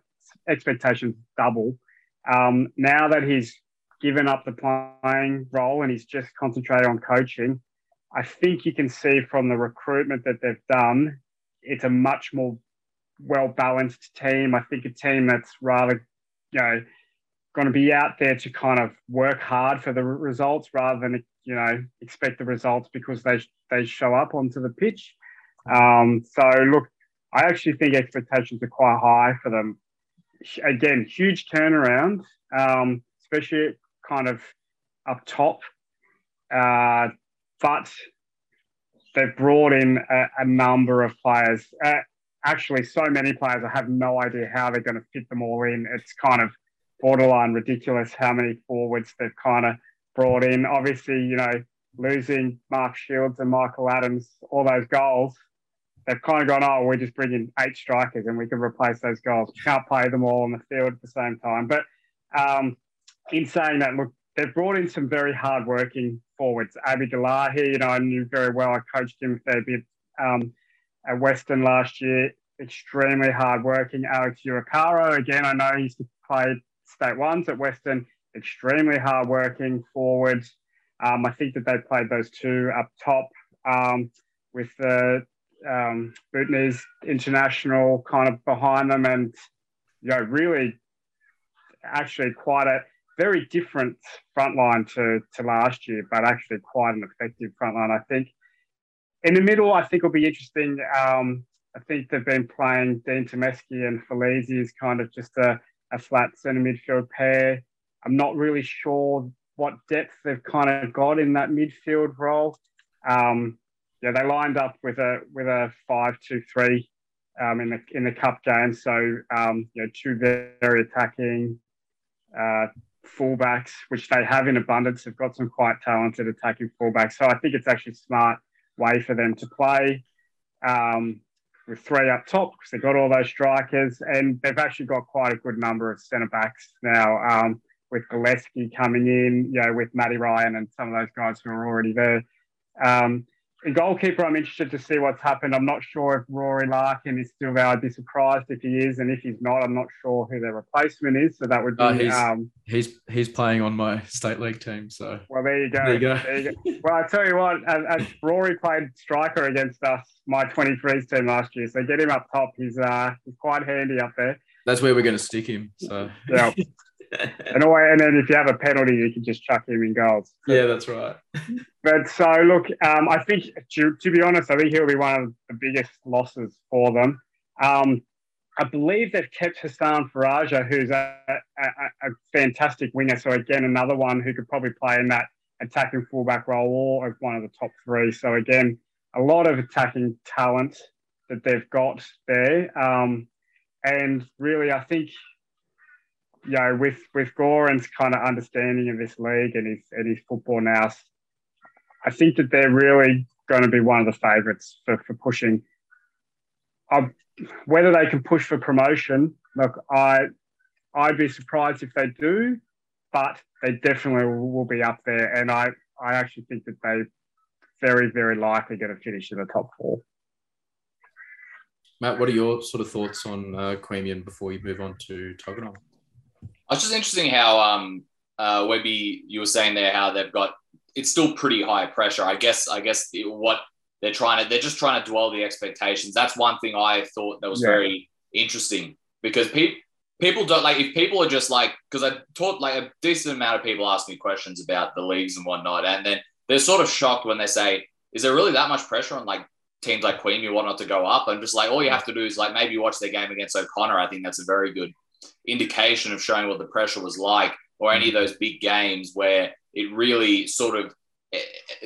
expectations double. Um, now that he's given up the playing role and he's just concentrated on coaching, I think you can see from the recruitment that they've done, it's a much more well balanced team. I think a team that's rather, you know, going to be out there to kind of work hard for the results rather than you know expect the results because they they show up onto the pitch. Um, so look, I actually think expectations are quite high for them again, huge turnaround, um, especially kind of up top. Uh, but they've brought in a, a number of players. Uh, actually, so many players, I have no idea how they're going to fit them all in. It's kind of borderline ridiculous how many forwards they've kind of brought in. Obviously, you know, losing Mark Shields and Michael Adams, all those goals they've kind of gone, oh, we're just bringing eight strikers and we can replace those goals. Can't play them all on the field at the same time. But um, in saying that, look, they've brought in some very hardworking forwards. Abby Delahi, you know, I knew very well. I coached him a fair bit um, at Western last year. Extremely hardworking. Alex Uricaro, again, I know he's played state ones at Western. Extremely hardworking forward. Um, I think that they played those two up top um, with the um, Bhutanese international kind of behind them, and you know, really, actually, quite a very different front line to, to last year, but actually quite an effective front line, I think. In the middle, I think will be interesting. Um, I think they've been playing Dean Tomeski and Felizi is kind of just a, a flat centre midfield pair. I'm not really sure what depth they've kind of got in that midfield role. Um, yeah, they lined up with a with a five two three um, in the in the cup game. So um, you know, two very attacking uh, fullbacks, which they have in abundance. They've got some quite talented attacking fullbacks. So I think it's actually a smart way for them to play um, with three up top because they've got all those strikers, and they've actually got quite a good number of centre backs now. Um, with Gillespie coming in, you know, with Matty Ryan and some of those guys who are already there. Um, a goalkeeper, I'm interested to see what's happened. I'm not sure if Rory Larkin is still there. I'd be surprised if he is, and if he's not, I'm not sure who their replacement is. So that would be. Uh, he's, um, he's he's playing on my state league team, so well, there you go. There you go. There you go. Well, I tell you what, as, as Rory played striker against us, my 23s team last year, so get him up top. He's uh he's quite handy up there. that's where we're going to stick him. So Yeah. <laughs> <laughs> and, all, and then if you have a penalty, you can just chuck him in goals. yeah, that's right. <laughs> But so look, um, I think to, to be honest, I think he'll be one of the biggest losses for them. Um, I believe they've kept Hassan Faraja, who's a, a, a fantastic winger. So again, another one who could probably play in that attacking fullback role or as one of the top three. So again, a lot of attacking talent that they've got there. Um, and really, I think you know, with with Goran's kind of understanding of this league and his and his football now, I think that they're really going to be one of the favourites for, for pushing. Um, whether they can push for promotion, look, I I'd be surprised if they do, but they definitely will, be up there, and I I actually think that they very very likely going to finish in the top four. Matt, what are your sort of thoughts on uh, Queanbeyan before you move on to Tuggeranong? It's just interesting how um uh Webby you were saying there how they've got it's still pretty high pressure. I guess I guess what they're trying to they're just trying to dwell the expectations. That's one thing I thought that was Yeah. very interesting because people people don't like if people are just like because I taught like a decent amount of people ask me questions about the leagues and whatnot, and then they're sort of shocked when they say, "Is there really that much pressure on like teams like Queanbeyan not to go up?" I'm just like, all you have to do is like maybe watch their game against O'Connor. I think that's a very good indication of showing what the pressure was like, or any of those big games where it really sort of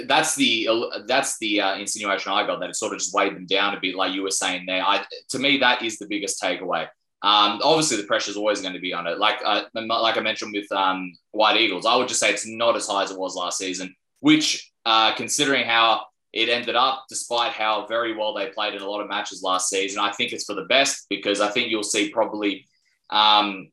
that's the that's the uh, insinuation I got that it sort of just weighed them down a bit, like you were saying there. I to me that is the biggest takeaway. Um, obviously, the pressure is always going to be on it. Like uh, like I mentioned with um, White Eagles, I would just say it's not as high as it was last season. Which, uh, considering how it ended up, despite how very well they played in a lot of matches last season, I think it's for the best because I think you'll see probably um,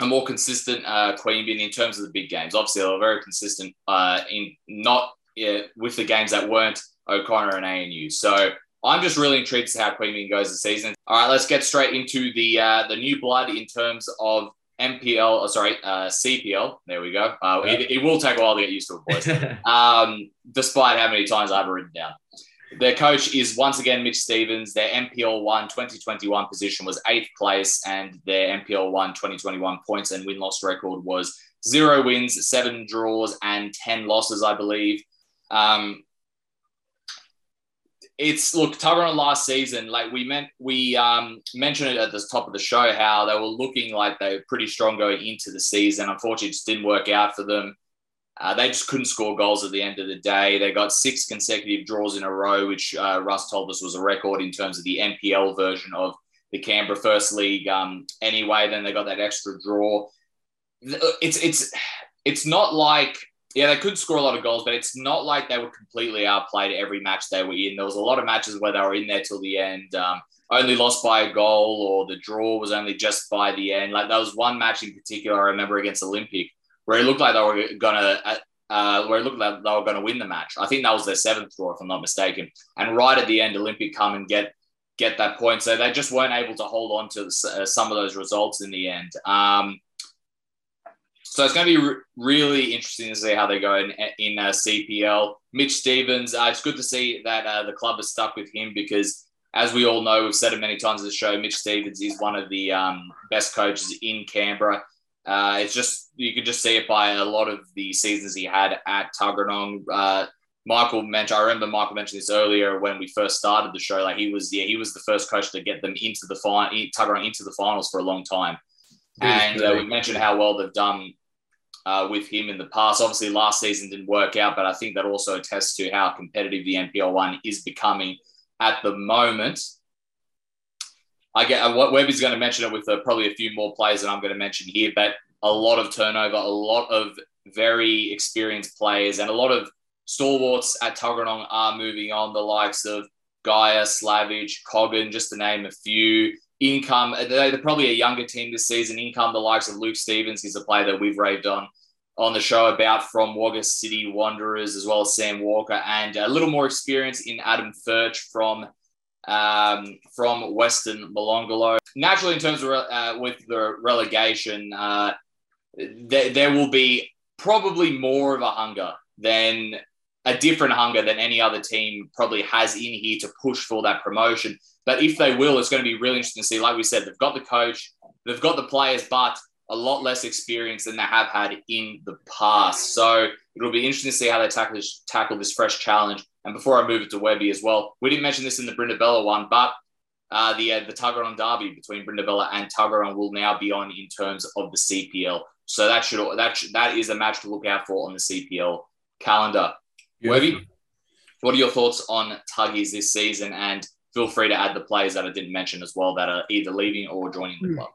a more consistent uh, Queanbeyan in terms of the big games. Obviously, they were very consistent uh, in not yeah, with the games that weren't O'Connor and ANU. So I'm just really intrigued to see how Queanbeyan goes this season. All right, let's get straight into the uh, the new blood in terms of NPL. Oh, sorry, uh, CPL. There we go. Uh, it, it will take a while to get used to it, boys. <laughs> um, despite how many times I've written down. Their coach is once again Mitch Stevens. Their NPL 1 2021 position was eighth place, and their NPL 1 2021 points and win loss record was zero wins, seven draws, and 10 losses, I believe. Um, it's look Tuggeranong last season, like we meant we um, mentioned it at the top of the show how they were looking like they were pretty strong going into the season. Unfortunately, it just didn't work out for them. Uh, they just couldn't score goals at the end of the day. They got six consecutive draws in a row, which uh, Russ told us was a record in terms of the NPL version of the Canberra First League. Um, anyway, then they got that extra draw. It's it's it's not like yeah they could score a lot of goals, but it's not like they were completely outplayed every match they were in. There was a lot of matches where they were in there till the end. Um, only lost by a goal, or the draw was only just by the end. Like there was one match in particular I remember against Olympic where it looked like they were gonna uh, where it looked like they were gonna win the match. I think that was their seventh draw, if I'm not mistaken. And right at the end, Olympic come and get get that point. So they just weren't able to hold on to uh, some of those results in the end. Um, so it's going to be re- really interesting to see how they go in, in uh, CPL. Mitch Stevens, uh, it's good to see that uh, the club has stuck with him because, as we all know, we've said it many times on the show, Mitch Stevens is one of the um, best coaches in Canberra. Uh, it's just you can just see it by a lot of the seasons he had at Tuggeranong. Uh, Michael mentioned. I remember Michael mentioned this earlier when we first started the show. Like he was, yeah, he was the first coach to get them into the final, Tuggeranong into the finals for a long time. And uh, we mentioned how well they've done uh, with him in the past. Obviously, last season didn't work out, but I think that also attests to how competitive the NPL one is becoming at the moment. I get uh, what Webby's going to mention it with uh, probably a few more players that I'm going to mention here, but a lot of turnover, a lot of very experienced players, and a lot of stalwarts at Tuggeranong are moving on. The likes of Gaia, Slavage, Coggan, just to name a few. Income, they're probably a younger team this season. Income, the likes of Luke Stevens, he's a player that we've raved on on the show about from Wagga City Wanderers, as well as Sam Walker, and a little more experience in Adam Furch from um, from Western Molonglo. Naturally, in terms of uh, with the relegation, uh, there, there will be probably more of a hunger than a different hunger than any other team probably has in here to push for that promotion. But if they will, it's going to be really interesting to see. Like we said, they've got the coach, they've got the players, but a lot less experience than they have had in the past. So it'll be interesting to see how they tackle this, tackle this fresh challenge. And before I move it to Webby as well, we didn't mention this in the Brindabella one, but uh, the uh, the Tuggeranong derby between Brindabella and Tuggeranong will now be on in terms of the CPL. So that should that should, that is a match to look out for on the CPL calendar. Webby, what are your thoughts on Tuggies this season? And feel free to add the players that I didn't mention as well that are either leaving or joining the hmm. club.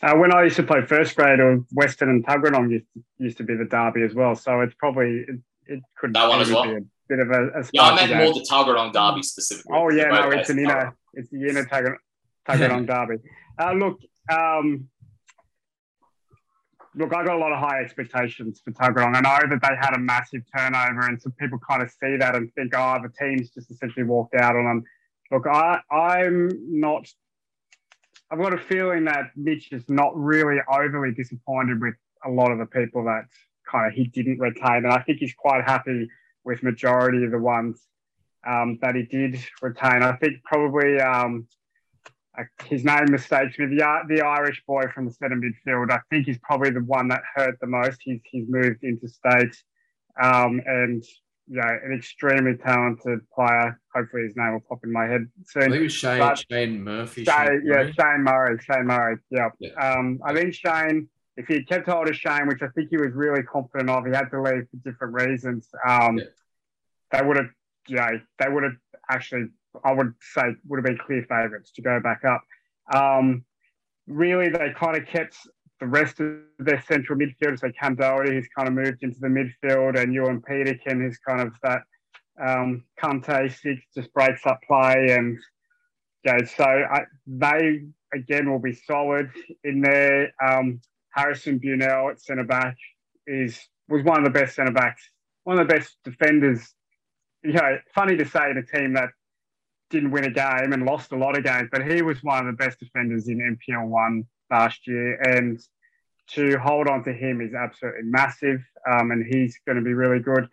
Uh, when I used to play first grade, or Western and Tuggeranong used, used to be the derby as well. So it's probably it, it could that one as well. be a bit of a, a yeah. I meant more the Tuggeranong derby specifically. Oh yeah, no, it's an inner, it's the inner Tuggeranong <laughs> derby. Uh, look, um, look, I got a lot of high expectations for Tuggeranong. I know that they had a massive turnover, and some people kind of see that and think, oh, the team's just essentially walked out on them. Look, I, I'm not. I've got a feeling that Mitch is not really overly disappointed with a lot of the people that kind of he didn't retain, and I think he's quite happy with majority of the ones um, that he did retain. I think probably um, his name mistakes me. The, the Irish boy from the centre midfield, I think he's probably the one that hurt the most. He's, he's moved into state um, and you know, an extremely talented player. Hopefully his name will pop in my head soon. I think it was Shane, Shane Murphy. Shane, yeah, Shane Murray. Shane Murray. Yeah. yeah. Um, I think Shane, if he kept hold of Shane, which I think he was really confident of, he had to leave for different reasons. Um, yeah. They would have, you know, they would have actually I would say would have been clear favourites to go back up. Um, really, they kind of kept the rest of their central midfielders. So Cam Doherty, who's kind of moved into the midfield, and Ewan Peterkin, who's kind of that um, Kante six, just breaks up play. And yeah, so I, they again will be solid in there. Um, Harrison Bunell at centre back is was one of the best centre backs, one of the best defenders. You know, funny to say in a team that didn't win a game and lost a lot of games, but he was one of the best defenders in NPL one last year. And to hold on to him is absolutely massive. Um, and he's going to be really good.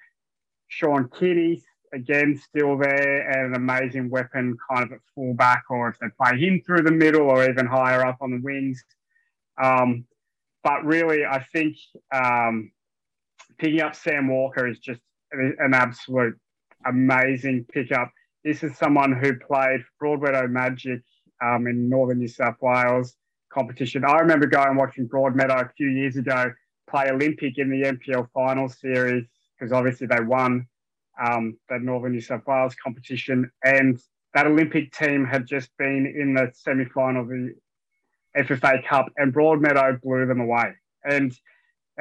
Sean Kinney, again, still there and an amazing weapon kind of at fullback, or if they play him through the middle or even higher up on the wings. Um, but really, I think um, picking up Sam Walker is just an absolute amazing pickup. This is someone who played Broadmeadow Magic um, in Northern New South Wales competition. I remember going and watching Broadmeadow a few years ago play Olympic in the NPL final series because obviously they won um, the Northern New South Wales competition. And that Olympic team had just been in the semi final of the FFA Cup, and Broadmeadow blew them away. And,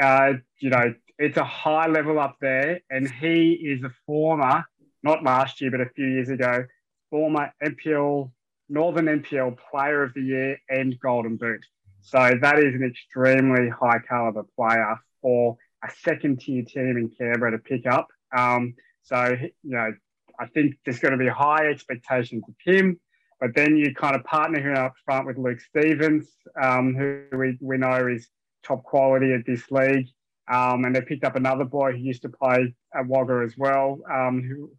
uh, you know, it's a high level up there. And he is a former not last year, but a few years ago, former NPL, Northern NPL Player of the Year and Golden Boot. So that is an extremely high caliber player for a second tier team in Canberra to pick up. Um, so, you know, I think there's going to be high expectations of him. But then you kind of partner him up front with Luke Stevens, um, who we, we know is top quality at this league. Um, and they picked up another boy who used to play at Wagga as well, um, who,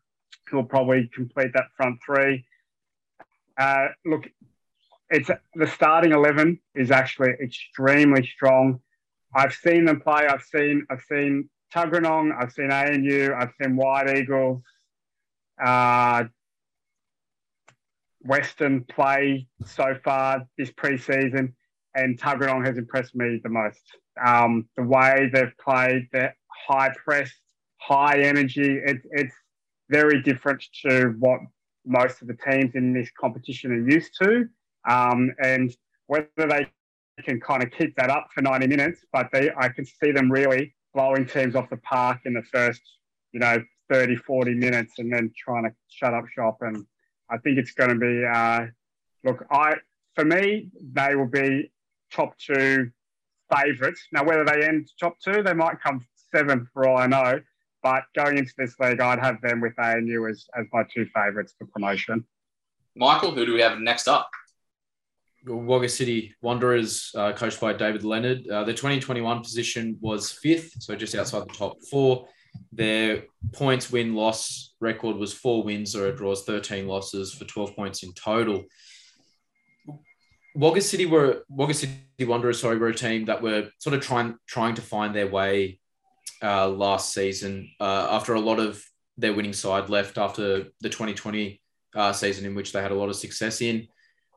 will probably complete that front three. Uh, look, it's the starting eleven is actually extremely strong. I've seen them play. I've seen I've seen Tuggeranong. I've seen ANU. I've seen White Eagles. Uh, Western play so far this preseason, and Tuggeranong has impressed me the most. Um, the way they've played, their high press, high energy. It, it's very different to what most of the teams in this competition are used to. Um, and whether they can kind of keep that up for 90 minutes, but they, I can see them really blowing teams off the park in the first, you know, 30, 40 minutes and then trying to shut up shop. And I think it's going to be, uh, look, I, for me, they will be top two, favourites. Now, whether they end top two, they might come seventh for all I know. But going into this league, I'd have them with ANU as, as my two favourites for promotion. Michael, who do we have next up? Wagga City Wanderers, uh, coached by David Leonard. Uh, the 2021 position was fifth, so just outside the top four. Their points win loss record was four wins or draws, 13 losses for 12 points in total. Wagga City were Wagga City Wanderers, sorry, were a team that were sort of trying trying to find their way uh, last season uh, after a lot of their winning side left after the 2020 uh, season in which they had a lot of success in.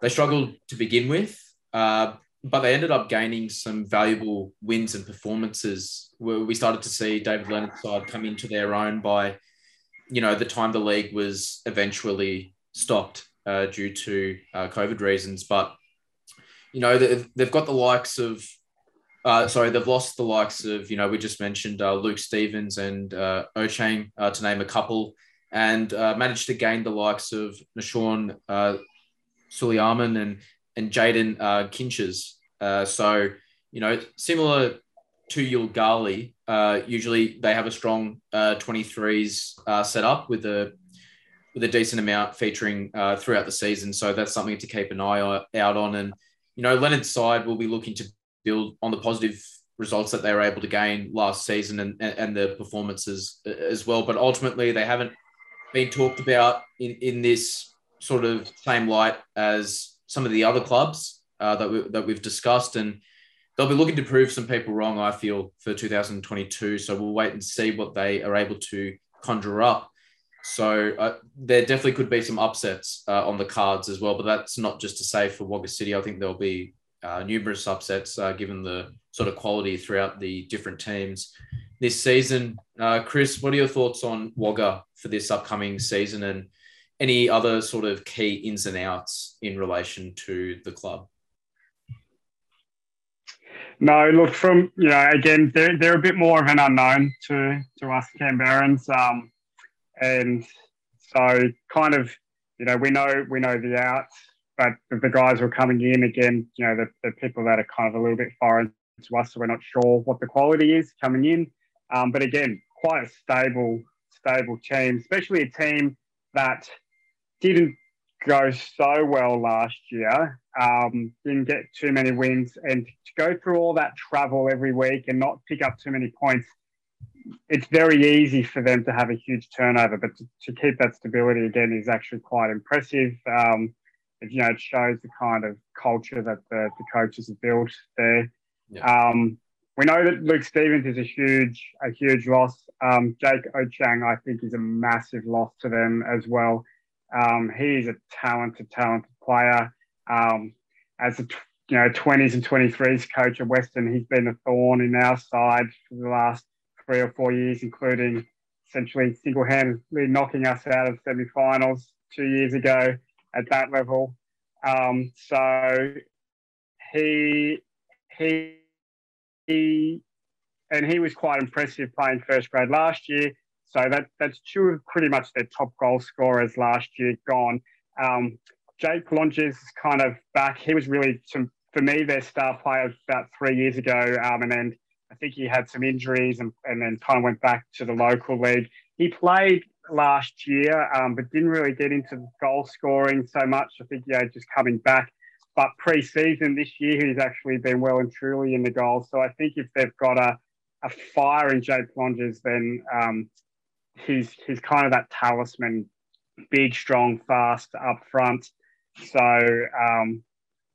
They struggled to begin with, uh, but they ended up gaining some valuable wins and performances. Where we started to see David Leonard's side come into their own by, you know, the time the league was eventually stopped uh, due to uh, COVID reasons. But you know, they've, got the likes of uh, sorry, they've lost the likes of, you know, we just mentioned uh, Luke Stevens and uh, uh, to name a couple, and uh, managed to gain the likes of Nashorn uh, Suliaman and, and Jaden uh, Kinches. Uh, so, you know, similar to Yoogali, uh, usually they have a strong uh, 23s uh, set up with a with a decent amount featuring uh, throughout the season. So that's something to keep an eye out on. And, you know, Leonard's side will be looking to build on the positive results that they were able to gain last season and, and, the performances as well. But ultimately, they haven't been talked about in, in this sort of same light as some of the other clubs uh, that, we, that we've discussed. And they'll be looking to prove some people wrong, I feel, for 2022. So we'll wait and see what they are able to conjure up. So uh, there definitely could be some upsets uh, on the cards as well, but that's not just to say for Wagga City. I think there'll be uh, numerous upsets uh, given the sort of quality throughout the different teams this season. Uh, Chris, what are your thoughts on Wagga for this upcoming season and any other sort of key ins and outs in relation to the club? No, look from you know again they're they're a bit more of an unknown to to us Canberrans, um, and so kind of you know we know we know the outs, but the guys who are coming in again, you know, the, the people that are kind of a little bit foreign to us, so we're not sure what the quality is coming in. Um, but again, quite a stable, stable team, especially a team that didn't go so well last year. Um, didn't get too many wins, and to go through all that travel every week and not pick up too many points, it's very easy for them to have a huge turnover. But to, to keep that stability again is actually quite impressive. Um, it, you know, it shows the kind of culture that the, the coaches have built there. Yeah. Um, we know that Luke Stevens is a huge, a huge loss. Um, Jake Ochang, I think, is a massive loss to them as well. Um, he's a talented, talented player. Um, as a you know 20s and 23s coach at Western, he's been a thorn in our side for the last three or four years, including essentially single-handedly knocking us out of semi-finals two years ago at that level. Um, so he he he and he was quite impressive playing first grade last year. So that that's two of pretty much their top goal scorers last year gone. Um, Jake Longes is kind of back. He was really some for me their star player about three years ago, um, and then I think he had some injuries and, and then kind of went back to the local league. He played last year, um, but didn't really get into goal scoring so much. I think yeah, just coming back. But pre-season this year, he's actually been well and truly in the goals. So I think if they've got a, a fire in Jake Longes, then um, he's he's kind of that talisman, big, strong, fast up front. So um,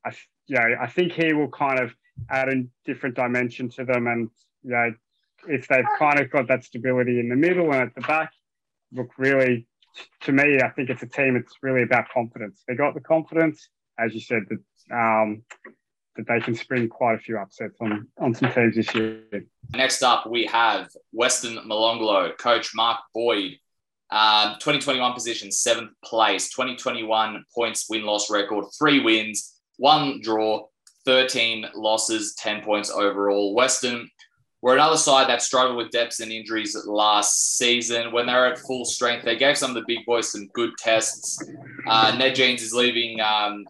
I you know, I think he will kind of add a different dimension to them, and you know, if they've kind of got that stability in the middle and at the back, look really to me, I think it's a team. It's really about confidence. They got the confidence, as you said, that um, that they can spring quite a few upsets on on some teams this year. Next up, we have Western Molonglo coach Mark Boyd. Um, 2021 position, seventh place. 2021 points win loss record, three wins, one draw, 13 losses, 10 points overall. Western were another side that struggled with depths and injuries last season. When they were at full strength, they gave some of the big boys some good tests. Uh, Ned Jeans is leaving um,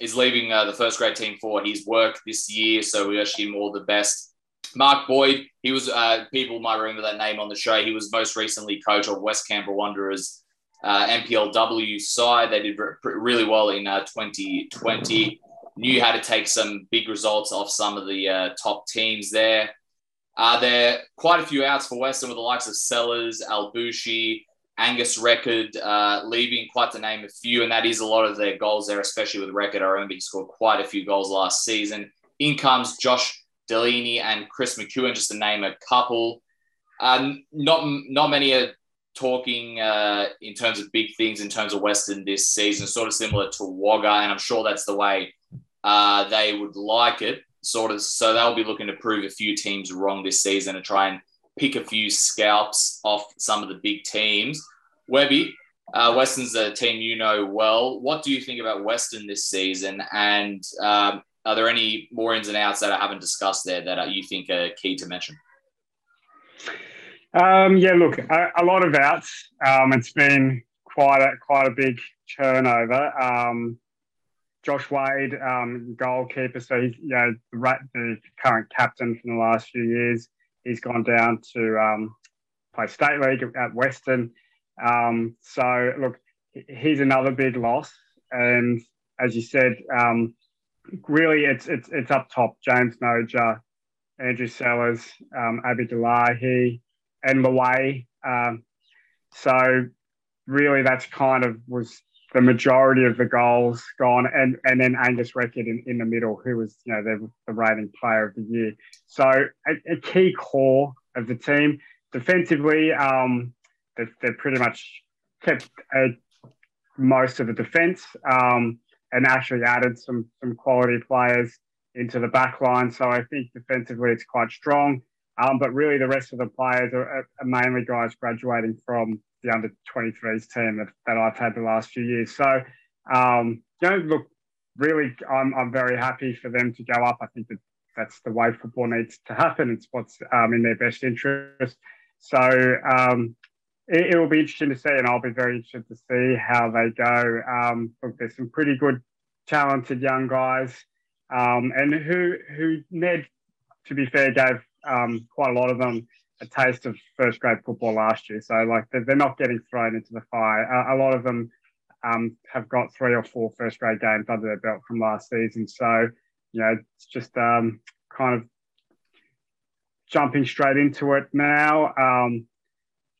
is leaving uh, the first grade team for his work this year. So we wish him all the best. Mark Boyd, he was, uh, people might remember that name on the show. He was most recently coach of West Canberra Wanderers uh, NPLW side. They did re- really well in uh, 2020. Knew how to take some big results off some of the uh, top teams there. Uh, there are quite a few outs for Western with the likes of Sellers, Albushi, Angus Record, uh, leaving quite to name a few, and that is a lot of their goals there, especially with Record. I remember he scored quite a few goals last season. In comes Josh Delaney and Chris McEwen, just to name a couple. Um, not not many are talking uh, in terms of big things in terms of Western this season, sort of similar to Wagga, and I'm sure that's the way uh, they would like it. Sort of, so they'll be looking to prove a few teams wrong this season and try and pick a few scalps off some of the big teams. Webby, uh, Western's a team you know well. What do you think about Western this season? And um, are there any more ins and outs that I haven't discussed there that you think are key to mention? Um, yeah, look, a, a, lot of outs. Um, it's been quite a quite a big turnover. Um, Josh Wade, um, goalkeeper, so he's you know the, current captain from the last few years. He's gone down to um, play state league at Western. Um, so look, he's another big loss, and as you said, really it's it's it's up top. James Noja, Andrew Sellers, um, Abby Delahi, and Laway. Um, so really, that's kind of was the majority of the goals gone, and and then Angus Record in, in the middle, who was you know the, the rating player of the year. So a, a key core of the team defensively, um, they, they're pretty much kept a, most of the defence um, and actually added some some quality players into the back line. So I think defensively it's quite strong. Um, but really, the rest of the players are, are, mainly guys graduating from the under 23s team that, that I've had the last few years. So, um, you know, look, really, I'm, I'm very happy for them to go up. I think that that's the way football needs to happen. It's what's um, in their best interest. So, um, it, it, will be interesting to see, and I'll be very interested to see how they go. Um, look, there's some pretty good, talented young guys, um, and who who Ned, to be fair, gave um, quite a lot of them a taste of first grade football last year. So like they're, they're not getting thrown into the fire. A, a lot of them um, have got three or four first grade games under their belt from last season. So you know it's just um, kind of jumping straight into it now. Um,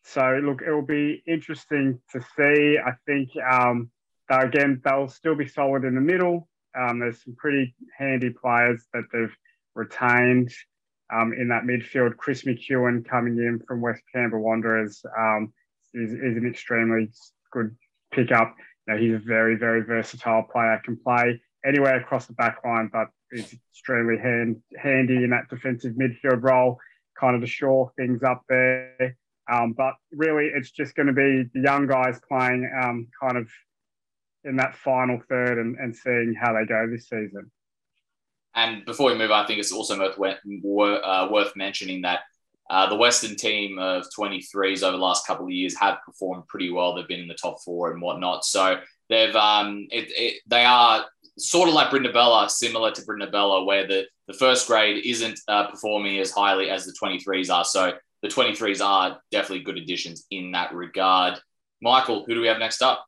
so look, it will be interesting to see. I think um, again they'll still be solid in the middle. Um, there's some pretty handy players that they've retained um, in that midfield. Chris McEwen coming in from West Canberra Wanderers um, is, is, an extremely good pickup. You know, he's a very, very versatile player, can play anywhere across the back line, but is extremely hand, handy in that defensive midfield role, kind of to shore things up there. Um, but really, it's just going to be the young guys playing um, kind of in that final third and, and seeing how they go this season. And before we move on, I think it's also worth, uh, worth mentioning that uh, the Western team of 23s over the last couple of years have performed pretty well. They've been in the top four and whatnot. So they've um, it, it, they are sort of like Brindabella, similar to Brindabella, where the, the first grade isn't uh, performing as highly as the 23s are. So the 23s are definitely good additions in that regard. Michael, who do we have next up?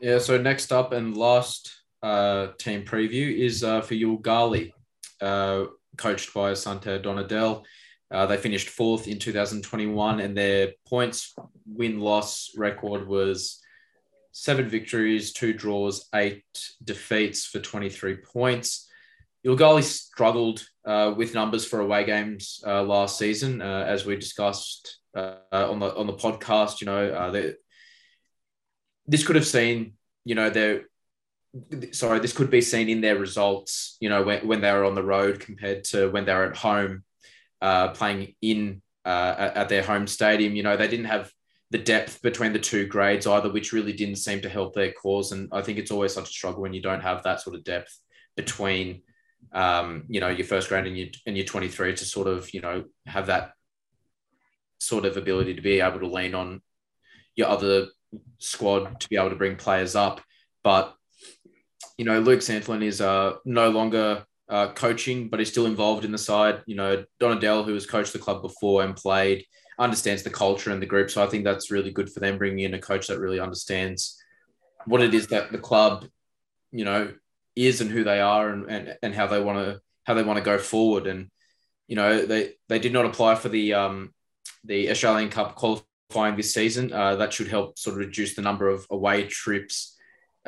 Yeah, so next up and last uh, team preview is uh, for Yoogali, uh, coached by Asante Donadell. Uh, they finished fourth in 2021, and their points win loss record was seven victories, two draws, eight defeats for 23 points. Yoogali struggled uh, with numbers for away games uh, last season, as we discussed on the on the podcast. You know, uh, this could have seen, you know, their sorry, this could be seen in their results, you know, when, when they were on the road compared to when they were at home uh, playing in uh, at their home stadium. You know, they didn't have the depth between the two grades either, which really didn't seem to help their cause. And I think it's always such a struggle when you don't have that sort of depth between, um, you know, your first grade and your, and your 23 to sort of, you know, have that sort of ability to be able to lean on your other squad to be able to bring players up. But you know, Luke Santlin is uh, no longer uh, coaching, but he's still involved in the side. You know, Donadell, who has coached the club before and played, understands the culture and the group. So I think that's really good for them bringing in a coach that really understands what it is that the club, you know, is and who they are and, and, and how they want to how they want to go forward. And you know, they they did not apply for the um the Australian Cup qualifying this season. Uh, that should help sort of reduce the number of away trips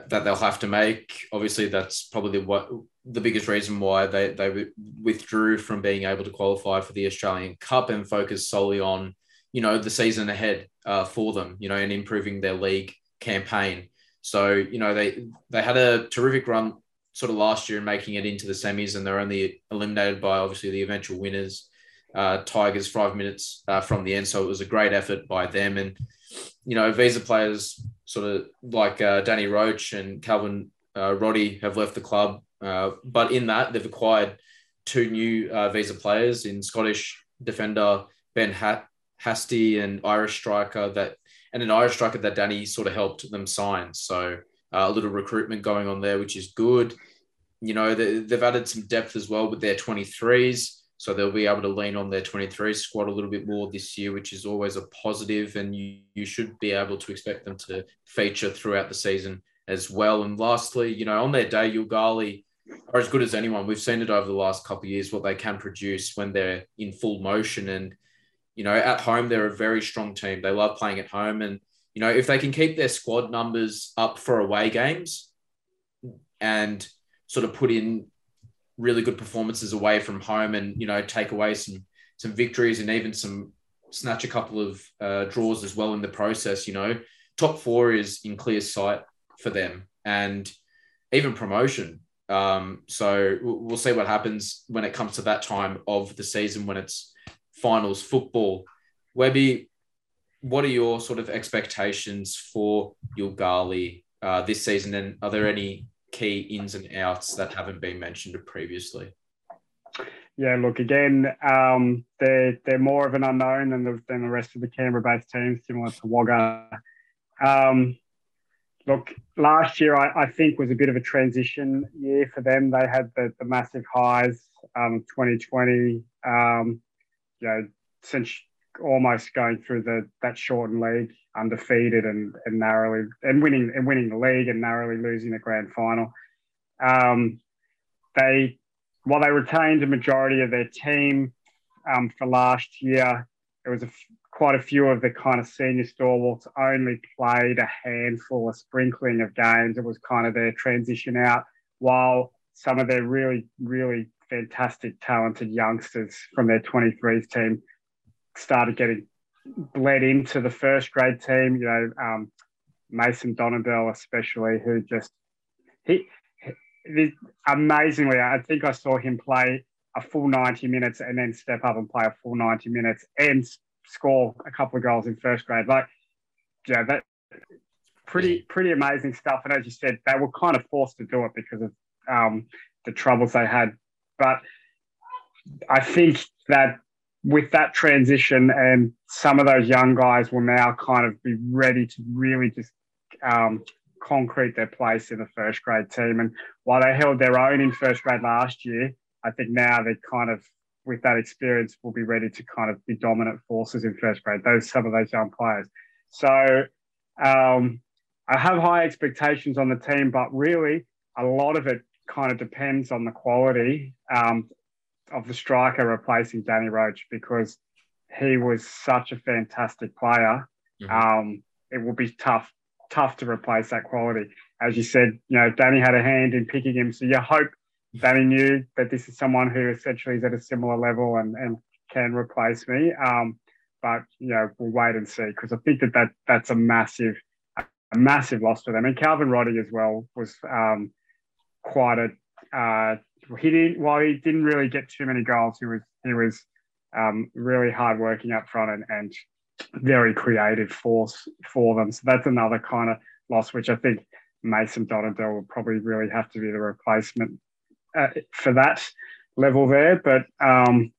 that they'll have to make. Obviously, that's probably what the biggest reason why they, they withdrew from being able to qualify for the Australian Cup and focus solely on, you know, the season ahead uh, for them, you know, and improving their league campaign. So, you know, they they had a terrific run sort of last year in making it into the semis, and they're only eliminated by obviously the eventual winners, uh, Tigers, five minutes uh, from the end. So it was a great effort by them. And, you know, visa players sort of like uh, Danny Roach and Calvin uh, Roddy have left the club uh, but in that, they've acquired two new uh, visa players in Scottish defender Ben Hastie and Irish striker that, and an Irish striker that Danny sort of helped them sign. So uh, a little recruitment going on there, which is good. You know, they, they've added some depth as well with their 23s. So they'll be able to lean on their 23 squad a little bit more this year, which is always a positive, And you, you should be able to expect them to feature throughout the season as well. And lastly, you know, on their day, Yoogali are as good as anyone. We've seen it over the last couple of years what they can produce when they're in full motion. And you know, at home they're a very strong team. They love playing at home, and you know, if they can keep their squad numbers up for away games and sort of put in really good performances away from home, and you know, take away some some victories and even some snatch a couple of uh, draws as well in the process. You know, top four is in clear sight for them, and even promotion um, so we'll see what happens when it comes to that time of the season when it's finals football. Webby, what are your sort of expectations for Yoogali uh, this season? And are there any key ins and outs that haven't been mentioned previously? Yeah, look again. Um, they're they're more of an unknown than the than the rest of the Canberra-based teams, similar to Wagga. Um, Look, last year I, I, think was a bit of a transition year for them. They had the, the massive highs, um, 2020, um, you know, since almost going through the that shortened league undefeated and, and narrowly and winning and winning the league and narrowly losing the grand final. Um, they while they retained a majority of their team um, for last year, there was a quite a few of the kind of senior stalwarts only played a handful, a sprinkling of games. It was kind of their transition out, while some of their really, really fantastic, talented youngsters from their 23s team started getting bled into the first grade team. You know, um, Mason Donadell, especially, who just he, he amazingly, I think I saw him play a full 90 minutes and then step up and play a full 90 minutes and score a couple of goals in first grade. Like, yeah, that pretty pretty amazing stuff. And as you said, they were kind of forced to do it because of um, the troubles they had. But I think that with that transition and some of those young guys will now kind of be ready to really just um, concrete their place in the first grade team. And while they held their own in first grade last year, I think now they're kind of with that experience will be ready to kind of be dominant forces in first grade. Those some of those young players. So um, I have high expectations on the team, but really a lot of it kind of depends on the quality um, of the striker replacing Danny Roach because he was such a fantastic player. Mm-hmm. Um, it will be tough, tough to replace that quality. As you said, you know, Danny had a hand in picking him, so you hope Danny knew that this is someone who essentially is at a similar level and, and can replace me. Um, but you know, we'll wait and see because I think that, that that's a massive, a massive loss for them. And Calvin Roddy as well was um, quite a. Uh, he didn't. While he didn't really get too many goals, he was he was um, really hard working up front and, and very creative force for them. So that's another kind of loss, which I think Mason Donadell will probably really have to be the replacement uh, for that level there. But um,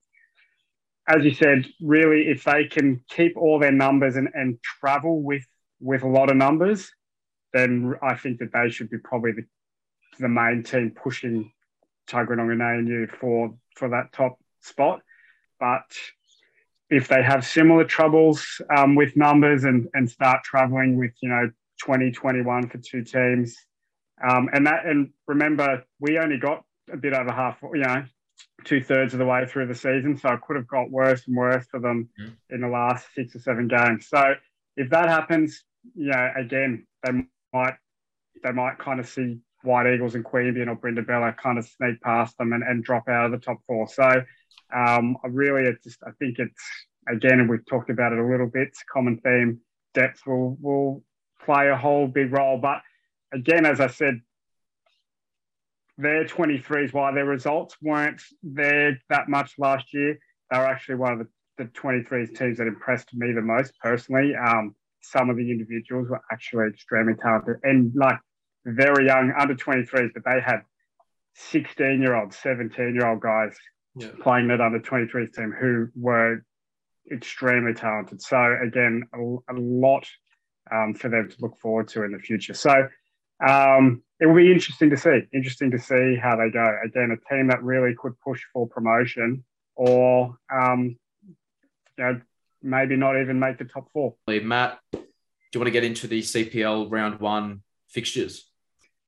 as you said, really, if they can keep all their numbers and, and travel with with a lot of numbers, then I think that they should be probably the the main team pushing Tuggeranong and ANU for for that top spot. But if they have similar troubles um, with numbers and, and start traveling with, you know, 2021 for two teams. Um, and that, and remember, we only got a bit over half, you know, two thirds of the way through the season. So it could have got worse and worse for them mm. in the last six or seven games. So if that happens, you know, again, they might, they might kind of see White Eagles and Queanbeyan or Brindabella kind of sneak past them and, and drop out of the top four. So um, I really, it just, I think it's, again, and we've talked about it a little bit, common theme, depth will, will play a whole big role. But again, as I said, their 23s, while their results weren't there that much last year, they were actually one of the, the 23s teams that impressed me the most personally. Um, some of the individuals were actually extremely talented and like very young, under 23s, but they had 16 year old, 17 year old guys yeah. playing that under 23s team who were extremely talented. So, again, a, a lot um, for them to look forward to in the future. So, um, it will be interesting to see. Interesting to see how they go. Again, a team that really could push for promotion, or um, you know, maybe not even make the top four. Matt, do you want to get into the CPL round one fixtures?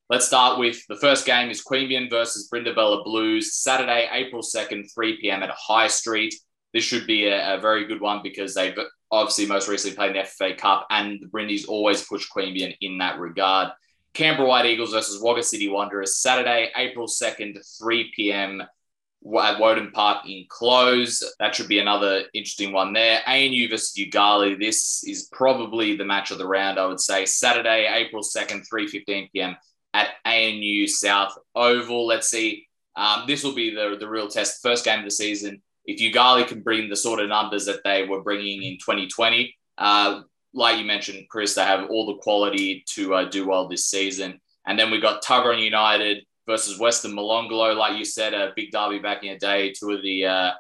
Let's start with the first game is Queanbeyan versus Brindabella Blues, Saturday, April 2nd, 3 p.m. at High Street. This should be a, a very good one because they've obviously most recently played in the FFA Cup and the Brindis always push Queanbeyan in that regard. Canberra White Eagles versus Wagga City Wanderers, Saturday, April 2nd, 3 p.m. at Woden Park in close. That should be another interesting one there. ANU versus Yoogali. This is probably the match of the round, I would say. Saturday, April 2nd, 3.15 p.m at ANU South Oval. Let's see. Um, this will be the, the real test. First game of the season. If Yoogali can bring the sort of numbers that they were bringing in 2020, uh, like you mentioned, Chris, they have all the quality to uh, do well this season. And then we've got Tuggeranong United versus Western Molonglo. Like you said, a big derby back in the day. Two of the uh,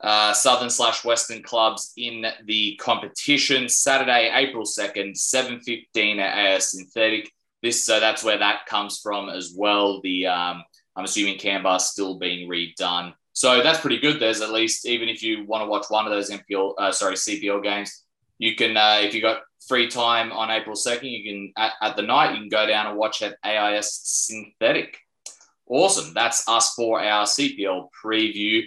uh, Southern slash Western clubs in the competition. Saturday, April 2nd, 7.15 at AIS Synthetic this so that's where that comes from as well. The um, I'm assuming Canberra still being redone. So that's pretty good. There's at least even if you want to watch one of those NPL, uh, sorry CPL games, you can uh, if you got free time on April second, you can at, at, the night you can go down and watch at AIS Synthetic. Awesome. That's us for our CPL preview.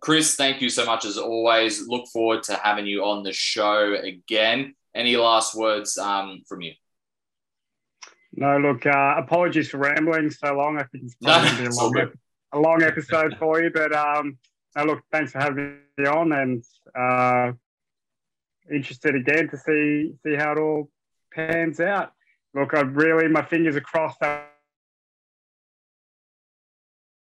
Chris, thank you so much as always. Look forward to having you on the show again. Any last words um, from you? No, look, uh, apologies for rambling so long. I think it's probably to be a long, a long episode for you. But um, no, look, thanks for having me on and uh, interested again to see see how it all pans out. Look, I really, my fingers are crossed that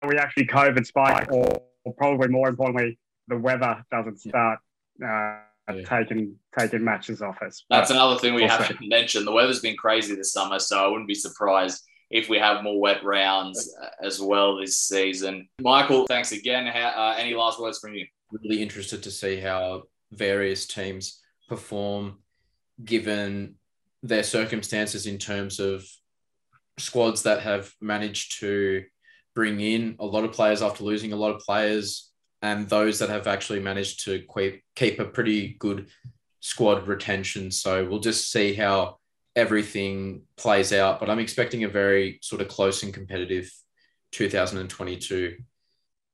we actually COVID spike, or, or probably more importantly, the weather doesn't start uh, yeah. taken taken matches off us. That's another thing we also. haven't mentioned. The weather's been crazy this summer, so I wouldn't be surprised if we have more wet rounds uh, as well this season. Michael, thanks again. uh, any last words from you? Really interested to see how various teams perform given their circumstances in terms of squads that have managed to bring in a lot of players after losing a lot of players and those that have actually managed to keep a pretty good squad retention. So we'll just see how everything plays out. But I'm expecting a very sort of close and competitive 2022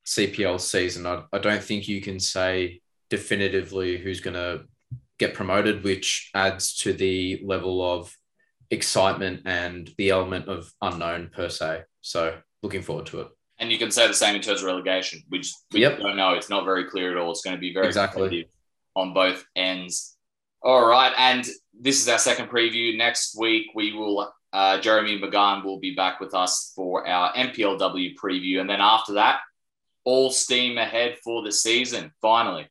CPL season. I, I don't think you can say definitively who's going to get promoted, which adds to the level of excitement and the element of unknown per se. So looking forward to it. And you can say the same in terms of relegation, which we yep. don't know. It's not very clear at all. It's going to be very exactly on both ends. All right, and this is our second preview. Next week we will uh, Jeremy McGann will be back with us for our NPLW preview, and then after that, all steam ahead for the season. Finally,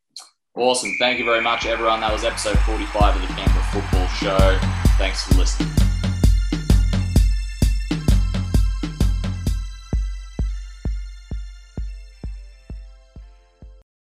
awesome! Thank you very much, everyone. That was episode forty-five of the Canberra Football Show. Thanks for listening.